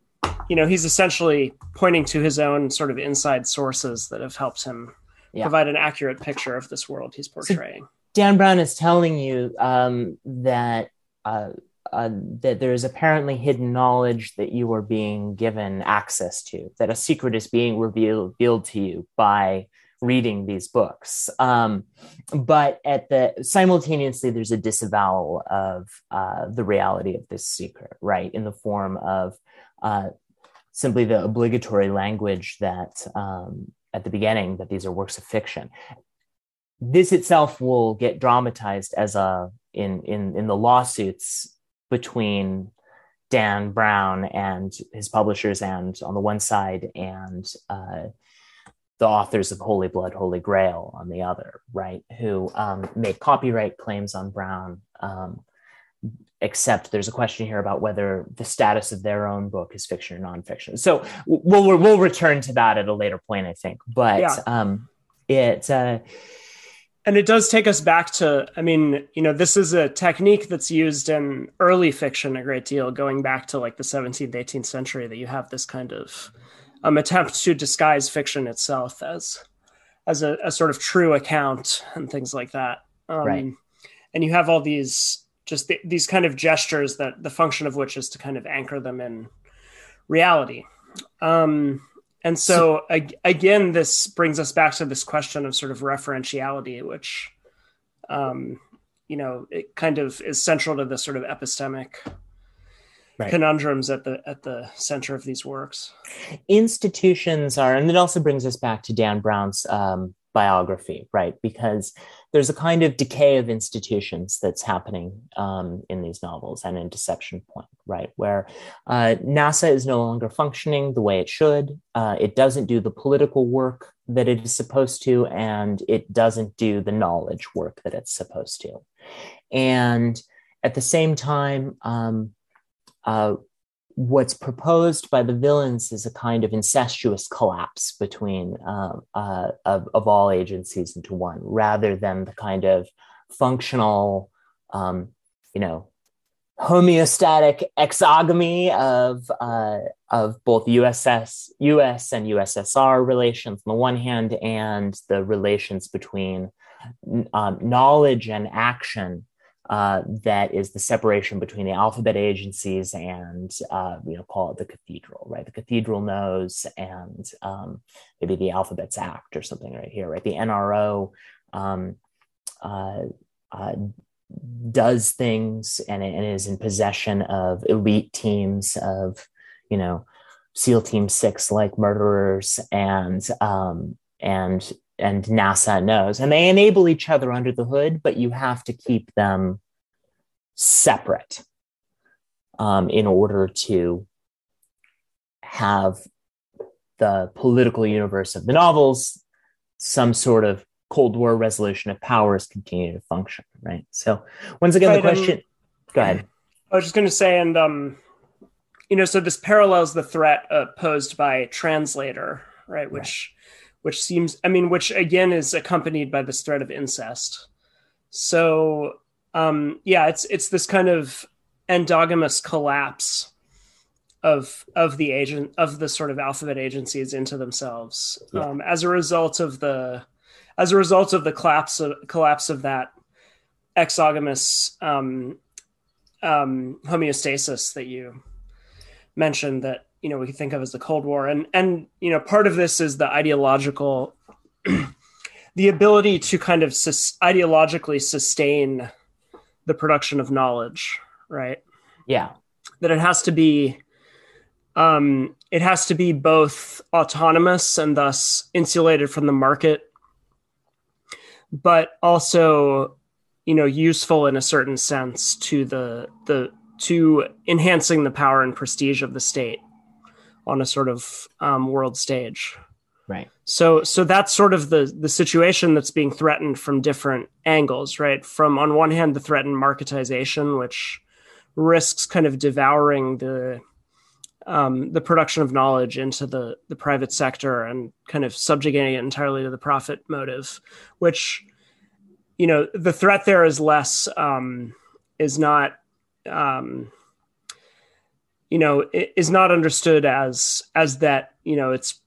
you know, he's essentially pointing to his own sort of inside sources that have helped him yeah. provide an accurate picture of this world he's portraying. So Dan Brown is telling you um, that. Uh, uh, that there is apparently hidden knowledge that you are being given access to, that a secret is being revealed, revealed to you by reading these books. Um, but at the simultaneously, there's a disavowal of uh, the reality of this secret, right, in the form of uh, simply the obligatory language that um, at the beginning that these are works of fiction. This itself will get dramatized as a in in in the lawsuits between Dan Brown and his publishers, and on the one side, and uh, the authors of Holy Blood, Holy Grail on the other, right? Who um, make copyright claims on Brown. Um, except there's a question here about whether the status of their own book is fiction or nonfiction. So we'll we'll return to that at a later point, I think. But yeah. um, it. Uh, and it does take us back to i mean you know this is a technique that's used in early fiction a great deal going back to like the 17th 18th century that you have this kind of um, attempt to disguise fiction itself as as a, a sort of true account and things like that um, right. and you have all these just th- these kind of gestures that the function of which is to kind of anchor them in reality um, and so, so again, this brings us back to this question of sort of referentiality, which, um, you know, it kind of is central to the sort of epistemic right. conundrums at the at the center of these works. Institutions are, and it also brings us back to Dan Brown's um, biography, right? Because there's a kind of decay of institutions that's happening um, in these novels and in Deception Point, right? Where uh, NASA is no longer functioning the way it should. Uh, it doesn't do the political work that it is supposed to, and it doesn't do the knowledge work that it's supposed to. And at the same time, um, uh, what's proposed by the villains is a kind of incestuous collapse between uh, uh, of, of all agencies into one, rather than the kind of functional, um, you know, homeostatic exogamy of uh, of both USS US and USSR relations on the one hand, and the relations between um, knowledge and action uh, that is the separation between the alphabet agencies and uh, you know call it the cathedral right? The cathedral knows and um, maybe the alphabets act or something right here right? The nro um, uh, uh, does things and, and is in possession of elite teams of you know seal team six like murderers and um, and and NASA knows. And they enable each other under the hood, but you have to keep them separate um, in order to have the political universe of the novels, some sort of Cold War resolution of powers continue to function, right? So, once again, right, the question. Um, go ahead. I was just going to say, and um, you know, so this parallels the threat uh, posed by translator, right? Which which seems i mean which again is accompanied by this threat of incest so um yeah it's it's this kind of endogamous collapse of of the agent of the sort of alphabet agencies into themselves yeah. um, as a result of the as a result of the collapse of, collapse of that exogamous um, um, homeostasis that you mentioned that you know we can think of as the Cold War, and and you know part of this is the ideological, the ability to kind of sus- ideologically sustain the production of knowledge, right? Yeah, that it has to be, um, it has to be both autonomous and thus insulated from the market, but also you know useful in a certain sense to the the to enhancing the power and prestige of the state on a sort of um, world stage. Right. So so that's sort of the the situation that's being threatened from different angles, right? From on one hand, the threatened marketization, which risks kind of devouring the um, the production of knowledge into the the private sector and kind of subjugating it entirely to the profit motive, which you know the threat there is less um, is not um, you know is not understood as as that you know its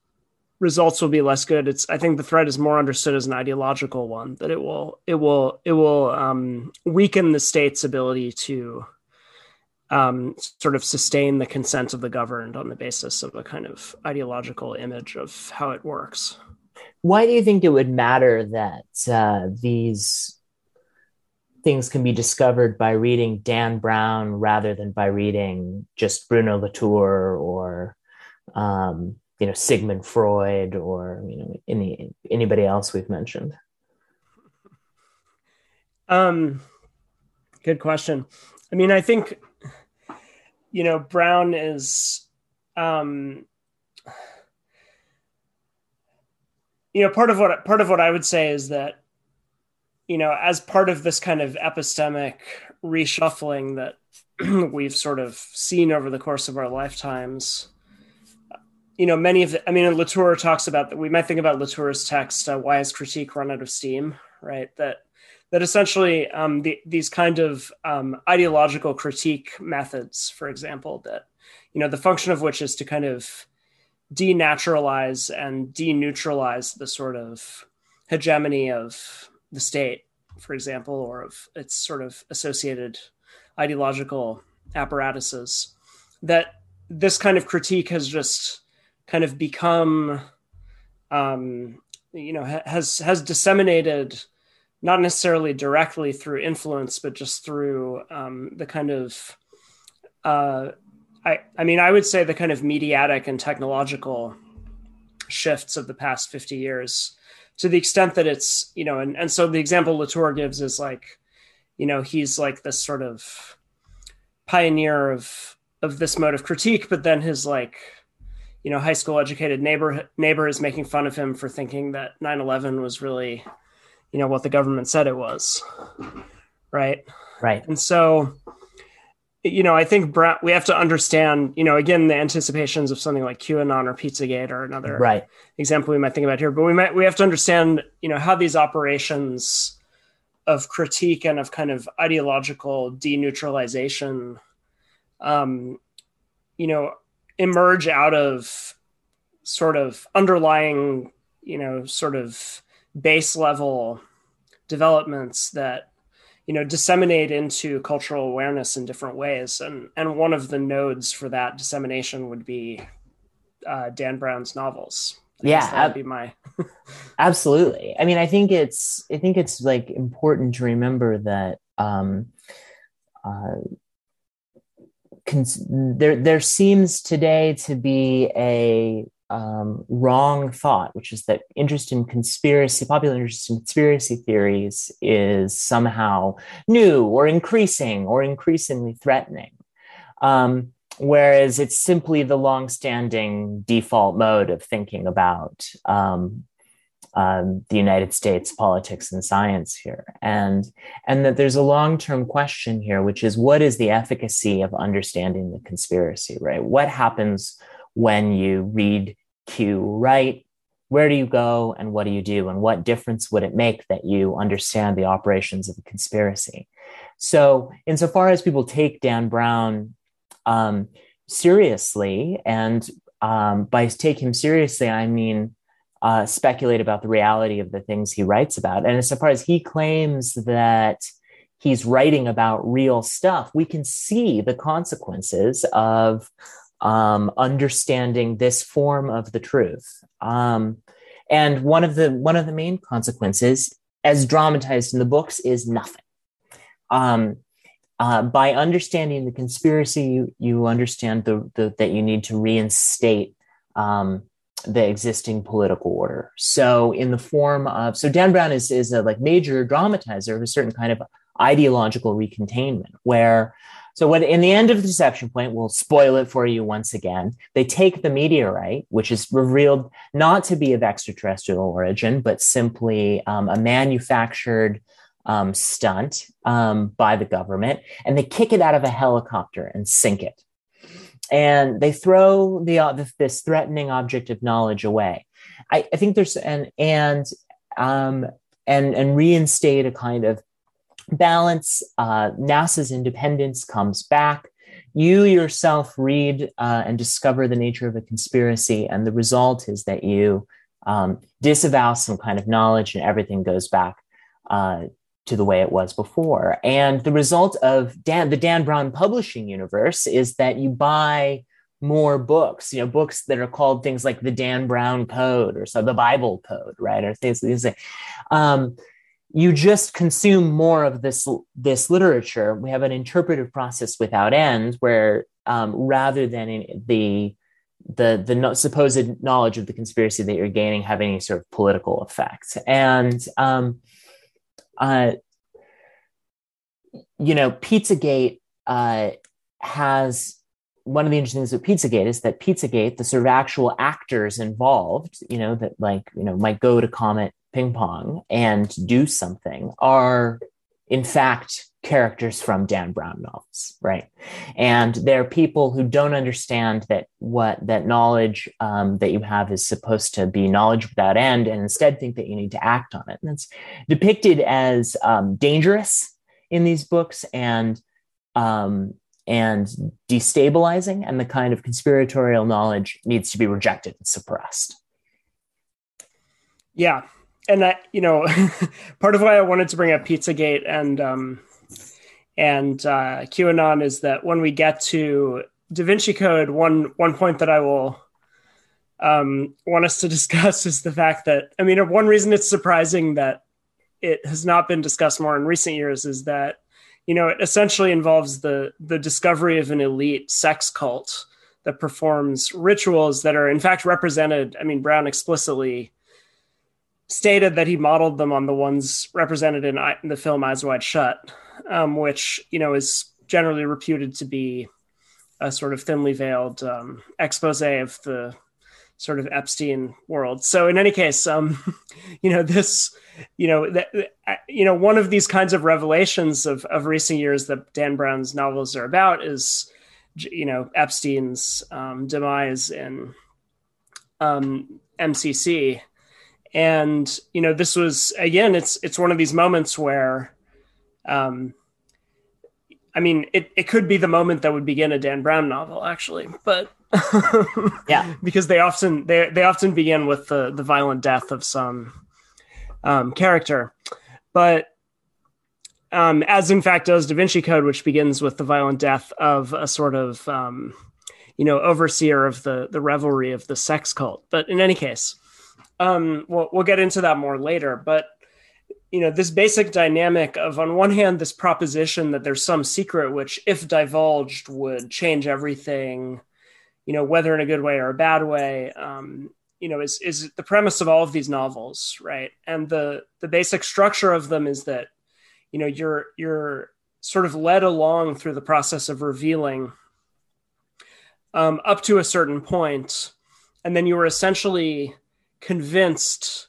results will be less good. It's i think the threat is more understood as an ideological one that it will it will it will um, weaken the state's ability to um, sort of sustain the consent of the governed on the basis of a kind of ideological image of how it works. Why do you think it would matter that uh, these things can be discovered by reading Dan Brown rather than by reading just Bruno Latour or um, you know Sigmund Freud or you know any anybody else we've mentioned. Um, good question. I mean, I think you know Brown is um, you know part of what part of what I would say is that you know, as part of this kind of epistemic reshuffling that we've sort of seen over the course of our lifetimes, you know, many of the, I mean, Latour talks about that. We might think about Latour's text, uh, "Why Has Critique Run Out of Steam?" Right? That that essentially um, the, these kind of um, ideological critique methods, for example, that you know the function of which is to kind of denaturalize and deneutralize the sort of hegemony of the state, for example, or of its sort of associated ideological apparatuses, that this kind of critique has just kind of become, um, you know, has has disseminated not necessarily directly through influence, but just through um, the kind of, uh, I, I mean, I would say the kind of mediatic and technological shifts of the past 50 years to the extent that it's you know and, and so the example latour gives is like you know he's like this sort of pioneer of of this mode of critique but then his like you know high school educated neighbor neighbor is making fun of him for thinking that 9-11 was really you know what the government said it was. Right? Right. And so you know, I think Brown, we have to understand, you know, again, the anticipations of something like QAnon or Pizzagate or another right. example we might think about here. But we might we have to understand, you know, how these operations of critique and of kind of ideological deneutralization, um, you know, emerge out of sort of underlying, you know, sort of base level developments that you know disseminate into cultural awareness in different ways. And and one of the nodes for that dissemination would be uh, dan brown's novels. I yeah that would be my absolutely. I mean i think it's i think it's like important to remember that um uh cons- there there seems today to be a um, wrong thought, which is that interest in conspiracy, popular interest in conspiracy theories is somehow new or increasing or increasingly threatening. Um, whereas it's simply the long-standing default mode of thinking about um, um, the United States politics and science here, and and that there's a long-term question here, which is what is the efficacy of understanding the conspiracy, right? What happens when you read Q right? Where do you go and what do you do? And what difference would it make that you understand the operations of a conspiracy? So, insofar as people take Dan Brown um, seriously, and um, by take him seriously, I mean uh, speculate about the reality of the things he writes about. And insofar as he claims that he's writing about real stuff, we can see the consequences of um, understanding this form of the truth. Um, and one of the one of the main consequences, as dramatized in the books, is nothing. Um, uh, by understanding the conspiracy, you, you understand the, the, that you need to reinstate um, the existing political order. So, in the form of, so Dan Brown is, is a like major dramatizer of a certain kind of ideological recontainment, where, so when in the end of the deception point, we'll spoil it for you once again. They take the meteorite, which is revealed not to be of extraterrestrial origin, but simply um, a manufactured um, stunt um, by the government, and they kick it out of a helicopter and sink it and they throw the, uh, this threatening object of knowledge away. I, I think there's an and um, and and reinstate a kind of balance. Uh, NASA's independence comes back. You yourself read uh, and discover the nature of a conspiracy, and the result is that you um, disavow some kind of knowledge, and everything goes back uh, to the way it was before. And the result of Dan, the Dan Brown publishing universe is that you buy more books, you know, books that are called things like the Dan Brown Code or so the Bible Code, right? Or things these um, you just consume more of this this literature. We have an interpretive process without end, where um, rather than the the the no, supposed knowledge of the conspiracy that you're gaining have any sort of political effect, and um, uh, you know, Pizzagate uh, has one of the interesting things with Pizzagate is that Pizzagate, the sort of actual actors involved, you know, that like, you know, might go to Comet Ping Pong and do something are in fact characters from Dan Brown novels, right? And there are people who don't understand that what that knowledge um, that you have is supposed to be knowledge without end, and instead think that you need to act on it. And it's depicted as um, dangerous in these books and um, and destabilizing, and the kind of conspiratorial knowledge needs to be rejected and suppressed. Yeah, and that you know, part of why I wanted to bring up Pizzagate and um, and uh, QAnon is that when we get to Da Vinci Code, one one point that I will um, want us to discuss is the fact that I mean, one reason it's surprising that it has not been discussed more in recent years is that you know it essentially involves the the discovery of an elite sex cult that performs rituals that are in fact represented. I mean, Brown explicitly stated that he modeled them on the ones represented in, in the film Eyes Wide Shut um, which you know is generally reputed to be a sort of thinly veiled um, expose of the sort of Epstein world. So in any case, um, you know this, you know that you know one of these kinds of revelations of of recent years that Dan Brown's novels are about is you know Epstein's um, demise in um, MCC, and you know this was again it's it's one of these moments where um, I mean, it, it could be the moment that would begin a Dan Brown novel, actually, but yeah, because they often they they often begin with the the violent death of some um, character, but um, as in fact does Da Vinci Code, which begins with the violent death of a sort of um, you know overseer of the the revelry of the sex cult. But in any case, um, we'll we'll get into that more later. But you know this basic dynamic of on one hand this proposition that there's some secret which if divulged would change everything you know whether in a good way or a bad way um, you know is is the premise of all of these novels right and the the basic structure of them is that you know you're you're sort of led along through the process of revealing um, up to a certain point and then you were essentially convinced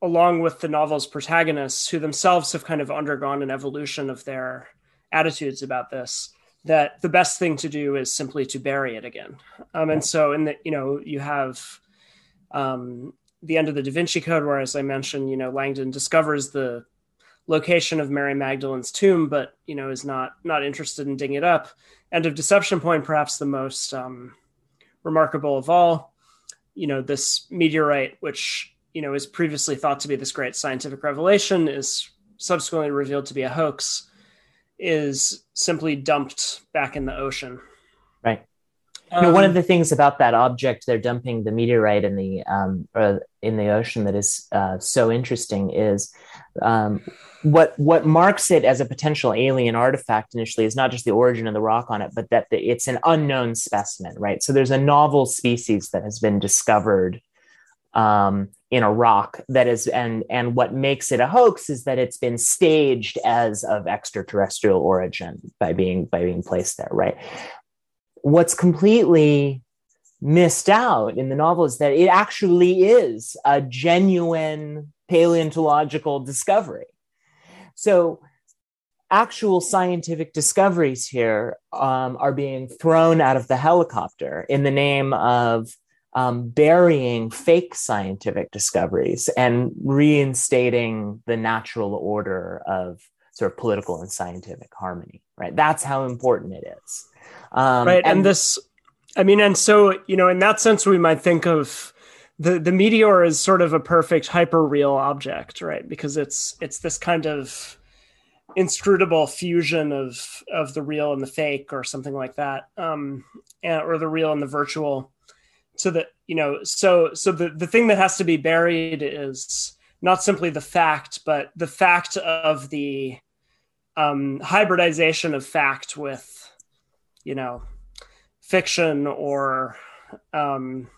along with the novel's protagonists, who themselves have kind of undergone an evolution of their attitudes about this, that the best thing to do is simply to bury it again. Um, and so, in the you know, you have um, the end of the Da Vinci Code, where, as I mentioned, you know, Langdon discovers the location of Mary Magdalene's tomb, but you know, is not not interested in digging it up. End of Deception Point, perhaps the most um, remarkable of all. You know, this meteorite, which you know is previously thought to be this great scientific revelation is subsequently revealed to be a hoax is simply dumped back in the ocean. Right. Um, you know, one of the things about that object they're dumping the meteorite in the um, or in the ocean that is uh, so interesting is um, what what marks it as a potential alien artifact initially is not just the origin of the rock on it, but that the, it's an unknown specimen, right? So there's a novel species that has been discovered um, in a rock that is and and what makes it a hoax is that it's been staged as of extraterrestrial origin by being by being placed there right what's completely missed out in the novel is that it actually is a genuine paleontological discovery. So actual scientific discoveries here um, are being thrown out of the helicopter in the name of um, burying fake scientific discoveries and reinstating the natural order of sort of political and scientific harmony right? That's how important it is. Um, right and, and this i mean and so you know in that sense we might think of the the meteor is sort of a perfect hyper real object right? Because it's it's this kind of inscrutable fusion of of the real and the fake or something like that um and, or the real and the virtual. So that you know so so the the thing that has to be buried is not simply the fact but the fact of the um, hybridization of fact with you know fiction or um,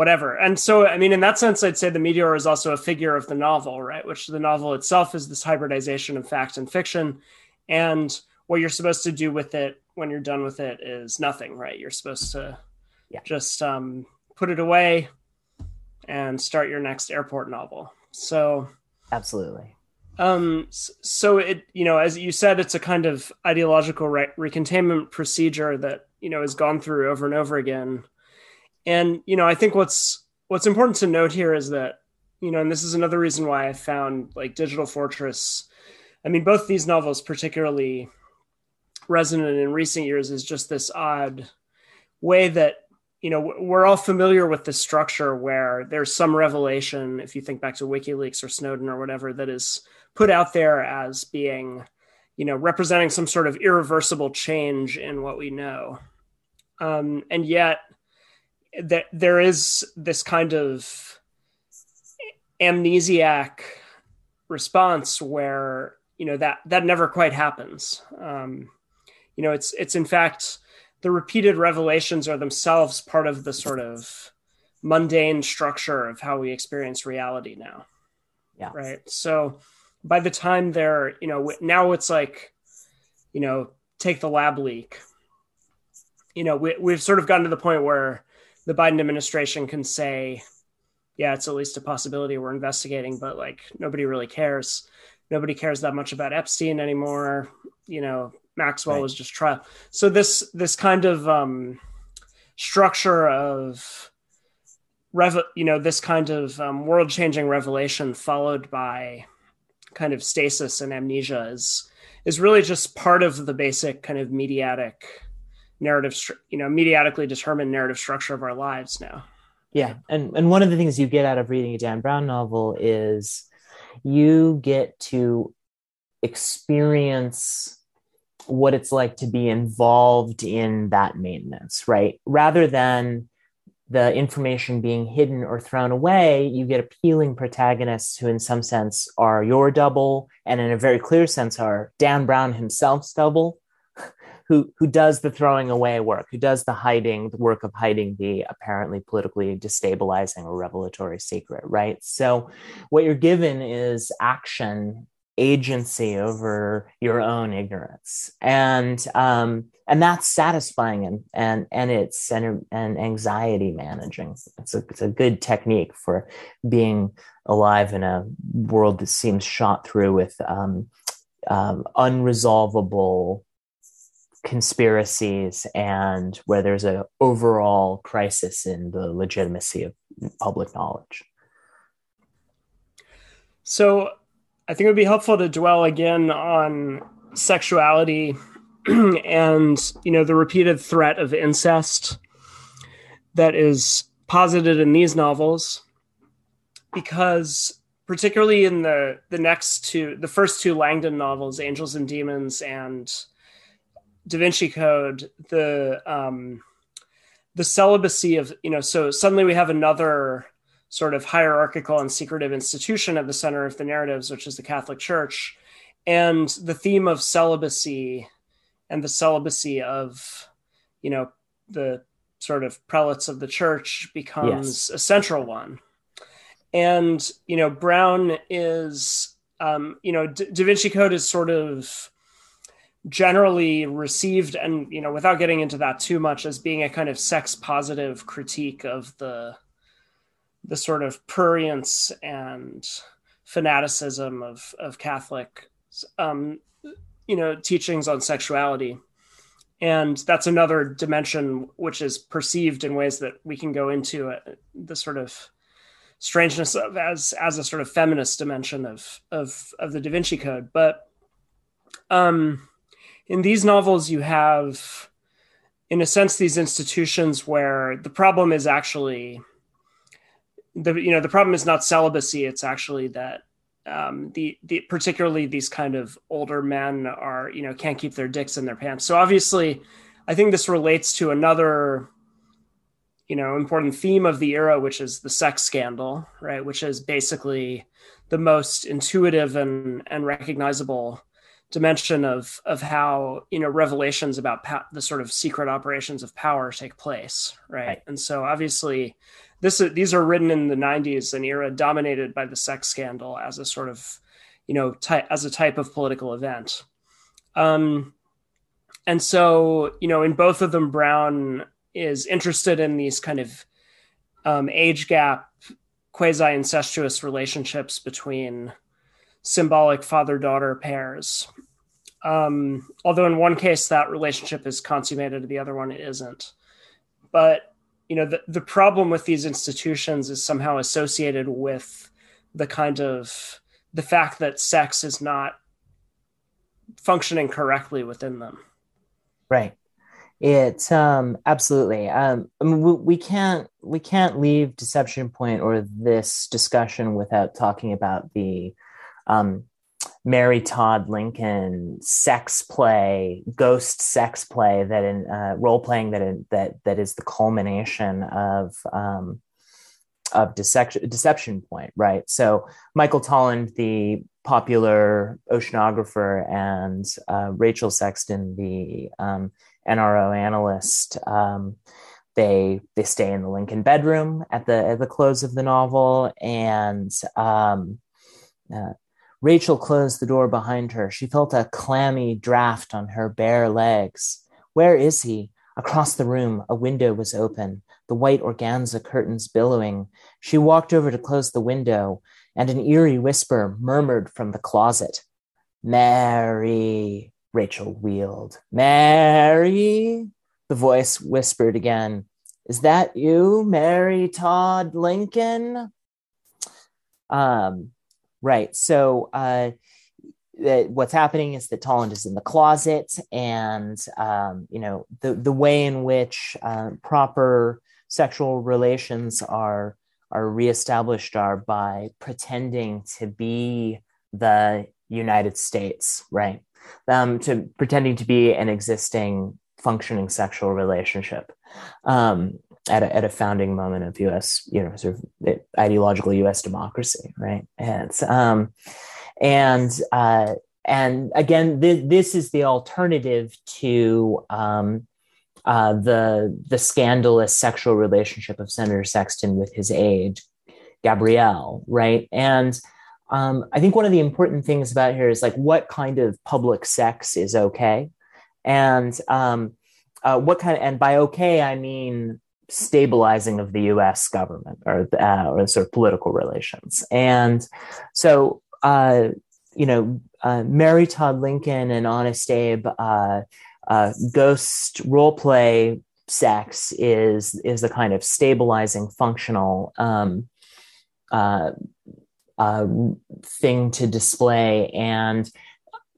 whatever and so i mean in that sense i'd say the meteor is also a figure of the novel right which the novel itself is this hybridization of fact and fiction and what you're supposed to do with it when you're done with it is nothing right you're supposed to yeah. just um, put it away and start your next airport novel. So, absolutely. Um, so it, you know, as you said, it's a kind of ideological re- recontainment procedure that you know is gone through over and over again. And you know, I think what's what's important to note here is that you know, and this is another reason why I found like Digital Fortress. I mean, both these novels particularly resonant in recent years is just this odd way that you know we're all familiar with the structure where there's some revelation if you think back to wikileaks or snowden or whatever that is put out there as being you know representing some sort of irreversible change in what we know um, and yet that there is this kind of amnesiac response where you know that that never quite happens um, you know it's it's in fact the repeated revelations are themselves part of the sort of mundane structure of how we experience reality now. Yeah. Right. So by the time they're, you know, now it's like, you know, take the lab leak. You know, we, we've sort of gotten to the point where the Biden administration can say, yeah, it's at least a possibility we're investigating, but like nobody really cares. Nobody cares that much about Epstein anymore. You know, Maxwell right. was just trial. So this this kind of um, structure of rev, you know, this kind of um, world changing revelation followed by kind of stasis and amnesia is is really just part of the basic kind of mediatic narrative, you know, mediatically determined narrative structure of our lives now. Yeah, and and one of the things you get out of reading a Dan Brown novel is you get to experience what it's like to be involved in that maintenance, right? Rather than the information being hidden or thrown away, you get appealing protagonists who, in some sense, are your double, and in a very clear sense, are Dan Brown himself's double, who who does the throwing away work, who does the hiding, the work of hiding the apparently politically destabilizing or revelatory secret, right? So, what you're given is action agency over your own ignorance and um, and that's satisfying and and and it's an, an anxiety managing it's a, it's a good technique for being alive in a world that seems shot through with um, um, unresolvable conspiracies and where there's an overall crisis in the legitimacy of public knowledge. So I think it would be helpful to dwell again on sexuality and you know the repeated threat of incest that is posited in these novels because particularly in the the next two, the first two Langdon novels, Angels and Demons and Da Vinci Code, the um, the celibacy of you know, so suddenly we have another sort of hierarchical and secretive institution at the center of the narratives, which is the Catholic Church, and the theme of celibacy and the celibacy of you know the sort of prelates of the church becomes yes. a central one and you know brown is um, you know da vinci code is sort of generally received and you know without getting into that too much as being a kind of sex positive critique of the the sort of prurience and fanaticism of of catholic um, you know teachings on sexuality and that's another dimension which is perceived in ways that we can go into uh, the sort of strangeness of as as a sort of feminist dimension of of of the Da Vinci Code. But um, in these novels, you have, in a sense, these institutions where the problem is actually the you know the problem is not celibacy; it's actually that um, the the particularly these kind of older men are you know can't keep their dicks in their pants. So obviously, I think this relates to another you know important theme of the era which is the sex scandal right which is basically the most intuitive and and recognizable dimension of of how you know revelations about pa- the sort of secret operations of power take place right, right. and so obviously this is, these are written in the 90s an era dominated by the sex scandal as a sort of you know ty- as a type of political event um and so you know in both of them brown is interested in these kind of um, age gap, quasi incestuous relationships between symbolic father daughter pairs. Um, although in one case that relationship is consummated, the other one it isn't. But you know the, the problem with these institutions is somehow associated with the kind of the fact that sex is not functioning correctly within them. Right. It's um absolutely. Um, I mean, we, we can't we can't leave Deception Point or this discussion without talking about the um, Mary Todd Lincoln sex play, ghost sex play that in uh, role playing that in, that that is the culmination of um, of deception deception point, right? So Michael Tolland, the popular oceanographer, and uh, Rachel Sexton, the um, NRO analyst. Um, they they stay in the Lincoln bedroom at the at the close of the novel, and um, uh, Rachel closed the door behind her. She felt a clammy draft on her bare legs. Where is he? Across the room, a window was open, the white organza curtains billowing. She walked over to close the window, and an eerie whisper murmured from the closet. Mary. Rachel wheeled. Mary, the voice whispered again. Is that you, Mary Todd Lincoln? Um, right. So, uh, what's happening is that Tolland is in the closet, and um, you know the the way in which uh, proper sexual relations are are reestablished are by pretending to be the United States, right? um, to pretending to be an existing functioning sexual relationship um, at, a, at a founding moment of U.S. you know sort of ideological U.S. democracy, right? And um, and uh, and again, th- this is the alternative to um, uh, the the scandalous sexual relationship of Senator Sexton with his aide Gabrielle, right? And um, I think one of the important things about here is like what kind of public sex is okay, and um, uh, what kind of, and by okay I mean stabilizing of the U.S. government or uh, or sort of political relations, and so uh, you know uh, Mary Todd Lincoln and Honest Abe uh, uh, ghost role play sex is is the kind of stabilizing functional um, uh, thing to display. And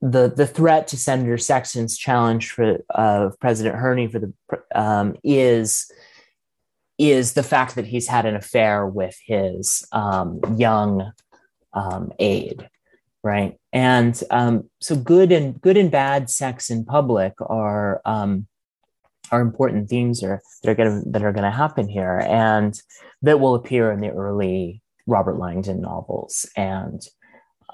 the the threat to Senator Sexton's challenge for uh, President Herney for the um, is is the fact that he's had an affair with his um, young um, aide, right? And um, so good and good and bad sex in public are um, are important themes are, that are going that are going to happen here, and that will appear in the early Robert Langdon novels and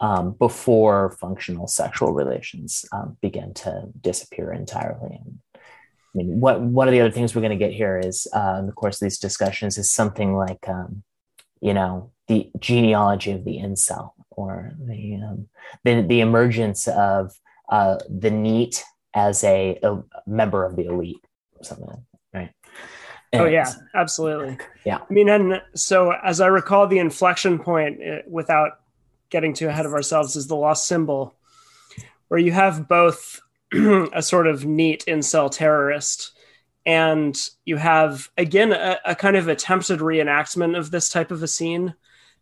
um, before functional sexual relations um, begin to disappear entirely. I mean, what one of the other things we're going to get here is uh, in the course of these discussions is something like, um, you know, the genealogy of the incel or the um, the, the emergence of uh, the NEET as a, a member of the elite, or something right. And, oh yeah, absolutely. Yeah. I mean, and so as I recall, the inflection point, uh, without getting too ahead of ourselves, is the lost symbol, where you have both a sort of NEET incel terrorist, and you have again a, a, kind of attempted reenactment of this type of a scene,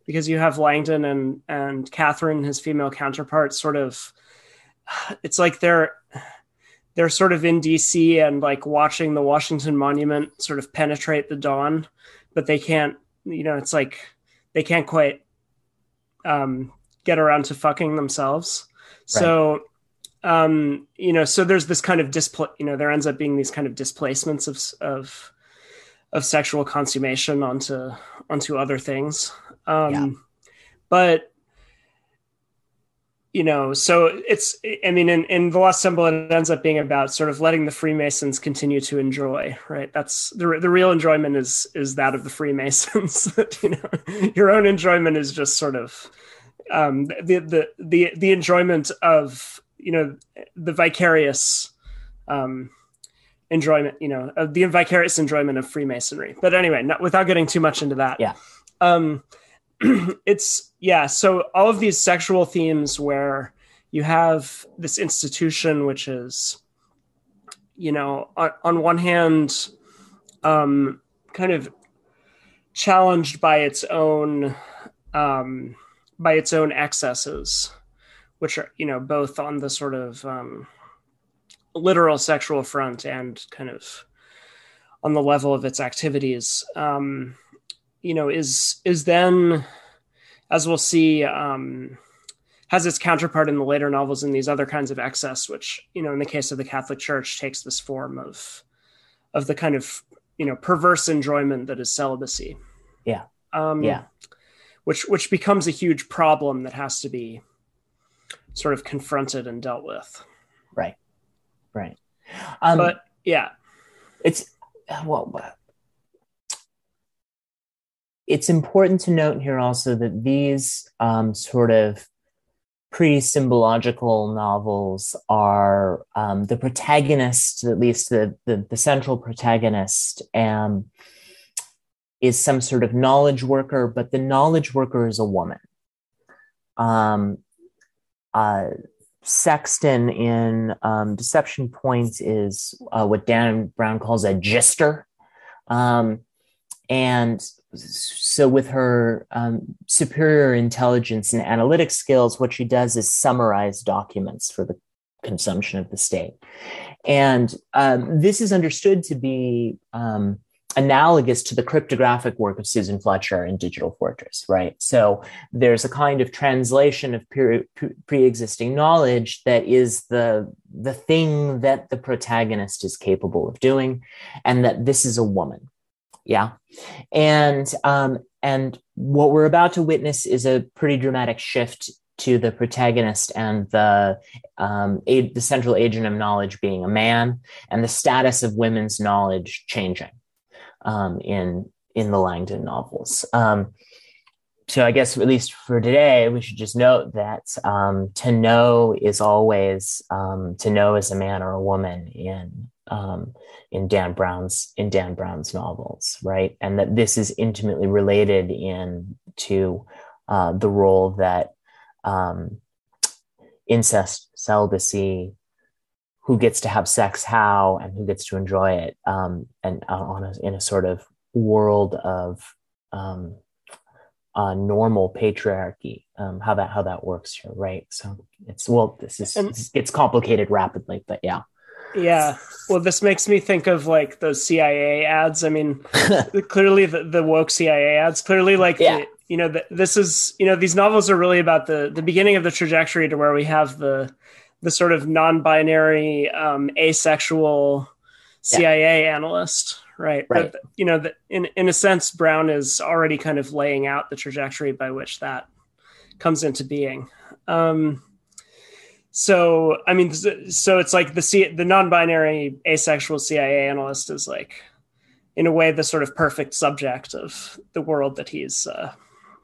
because you have Langdon and and Catherine, his female counterpart, sort of. It's like they're they're sort of in DC and like watching the Washington Monument sort of penetrate the dawn, but they can't. You know, it's like they can't quite um, get around to fucking themselves. Right. So um, you know, so there's this kind of displ- you know, there ends up being these kind of displacements of of of sexual consummation onto onto other things. Um, yeah. But you know, so it's I mean, in, in the Lost Symbol, it ends up being about sort of letting the Freemasons continue to enjoy, right? That's the the real enjoyment is is that of the Freemasons. you know, your own enjoyment is just sort of um, the the the the enjoyment of you know the vicarious um, enjoyment you know of the vicarious enjoyment of freemasonry. But anyway not, without getting too much into that. Yeah. Um it's yeah so all of these sexual themes where you have this institution which is you know on, on one hand um kind of challenged by its own um by its own excesses which are you know both on the sort of um, literal sexual front and kind of on the level of its activities um, you know is is then as we'll see um, has its counterpart in the later novels in these other kinds of excess which you know in the case of the catholic church takes this form of of the kind of you know perverse enjoyment that is celibacy. Yeah. Um, yeah. which which becomes a huge problem that has to be sort of confronted and dealt with. Right. Right. Um, but yeah, it's well, it's important to note here also that these um, sort of pre-symbological novels are um, the protagonist, at least the, the, the central protagonist, um, is some sort of knowledge worker, but the knowledge worker is a woman. Um, uh, Sexton in um, Deception Point is uh, what Dan Brown calls a gister. Um, and so, with her um, superior intelligence and analytic skills, what she does is summarize documents for the consumption of the state. And um, this is understood to be um, analogous to the cryptographic work of Susan Fletcher in Digital Fortress, right? So there's a kind of translation of pre existing knowledge that is the, the thing that the protagonist is capable of doing, and that this is a woman. Yeah. And, um, and what we're about to witness is a pretty dramatic shift to the protagonist and the um, the central agent of knowledge being a man, and the status of women's knowledge changing um, in in the Langdon novels. Um, so I guess at least for today, we should just note that um, to know is always um, to know as a man or a woman in um, in Dan Brown's in Dan Brown's novels, right? And that this is intimately related in to uh, the role that um, incest, celibacy, who gets to have sex how and who gets to enjoy it um, and uh, on a, in a sort of world of um, uh, normal patriarchy um, how that how that works here right so it's well this is and, this gets complicated rapidly but yeah Yeah. Well, this makes me think of like those CIA ads. I mean, clearly the, the woke CIA ads. Clearly, like Yeah. the, you know, the, this is you know these novels are really about the the beginning of the trajectory to where we have the the sort of non-binary, um, asexual CIA analyst, right? Right. But you know, the, in in a sense, Brown is already kind of laying out the trajectory by which that comes into being. Um, so I mean, so it's like the C, the non-binary asexual CIA analyst is like, in a way, the sort of perfect subject of the world that he's uh,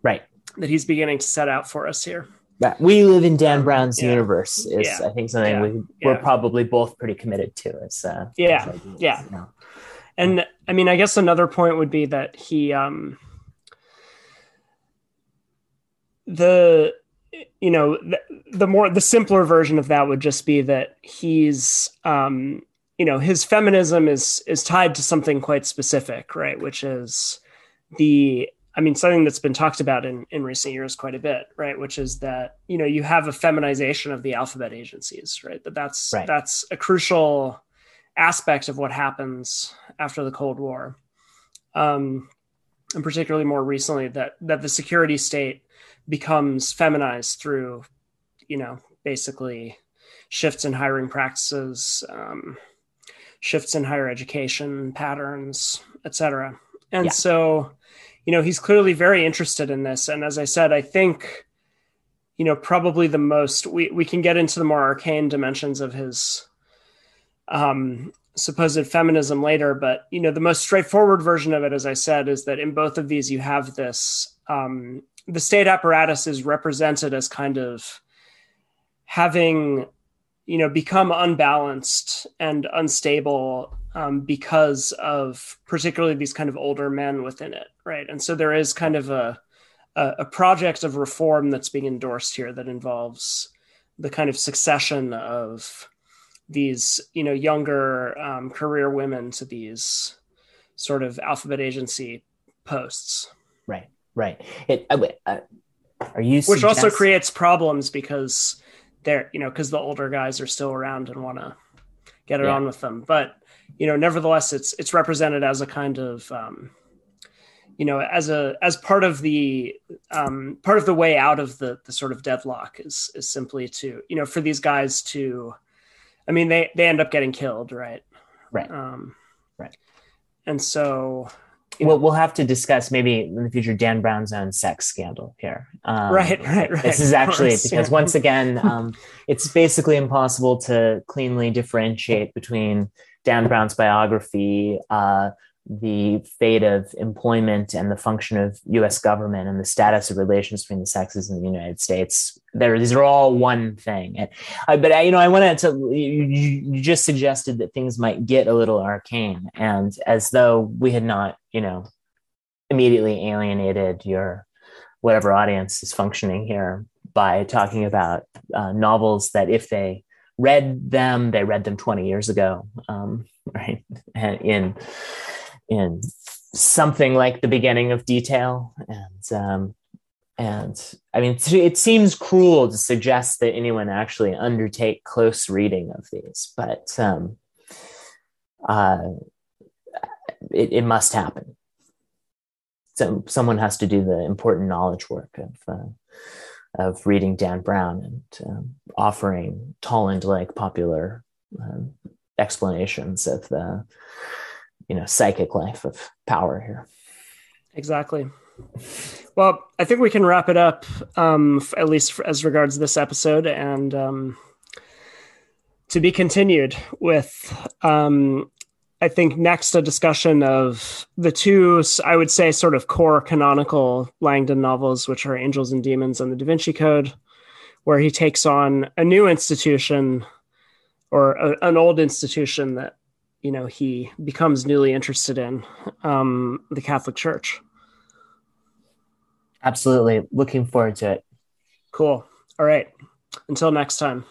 Right. that he's beginning to set out for us here. Right. We live in Dan Brown's Yeah. universe is Yeah. I think something Yeah. we we're Yeah. probably both pretty committed to. As, uh, Yeah. ideas, Yeah. you know. And I mean, I guess another point would be that he, um, the, you know, the, the more, the simpler version of that would just be that he's, um, you know, his feminism is, is tied to something quite specific, right? Which is the, I mean, something that's been talked about in, in recent years quite a bit, right? Which is that, you know, you have a feminization of the alphabet agencies, right? That that's, Right. that's a crucial aspect of what happens after the Cold War, um, and particularly more recently that that the security state becomes feminized through, you know, basically shifts in hiring practices, um, shifts in higher education patterns, etc. And Yeah. so, you know, he's clearly very interested in this. And as I said, I think, you know, probably the most we we can get into the more arcane dimensions of his um, supposed feminism later, but you know the most straightforward version of it, as I said, is that in both of these you have this um, the state apparatus is represented as kind of having you know become unbalanced and unstable um, because of particularly these kind of older men within it, right? And so there is kind of a a, a project of reform that's being endorsed here that involves the kind of succession of these you know younger um, career women to these sort of alphabet agency posts Right. Right. It, uh, are you which also creates problems because they're you know because the older guys are still around and want to get it Yeah. on with them but you know nevertheless it's it's represented as a kind of um you know as a as part of the um part of the way out of the the sort of deadlock is is simply to you know for these guys to i mean they they end up getting killed right Right. um Right. and so you We'll, we'll have to discuss maybe in the future Dan Brown's own sex scandal here. Um, Right, right, right, This is actually course, because yeah. once again, um, it's basically impossible to cleanly differentiate between Dan Brown's biography, uh, the fate of employment, and the function of U.S. government and the status of relations between the sexes in the United States. There, these are all one thing. And, uh, but I, you know, I wanted to. You, you just suggested that things might get a little arcane, and as though we had not, you know, immediately alienated your whatever audience is functioning here by talking about uh, novels that if they read them, they read them 20 years ago, um, right? In in something like the beginning of detail, and um, and I mean, it seems cruel to suggest that anyone actually undertake close reading of these, but um, uh, it, it must happen. So someone has to do the important knowledge work of uh, of reading Dan Brown and um, offering Tolland like popular um, explanations of the you know psychic life of power here. Exactly. Well, I think we can wrap it up, um, at least as regards this episode, and um, to be continued with, um, I think, next a discussion of the two, i would say, sort of core canonical Langdon novels, which are Angels and Demons and The Da Vinci Code, where he takes on a new institution or a, an old institution that you know he becomes newly interested in um, the catholic church. Absolutely, looking forward to it. cool. All right. Until next time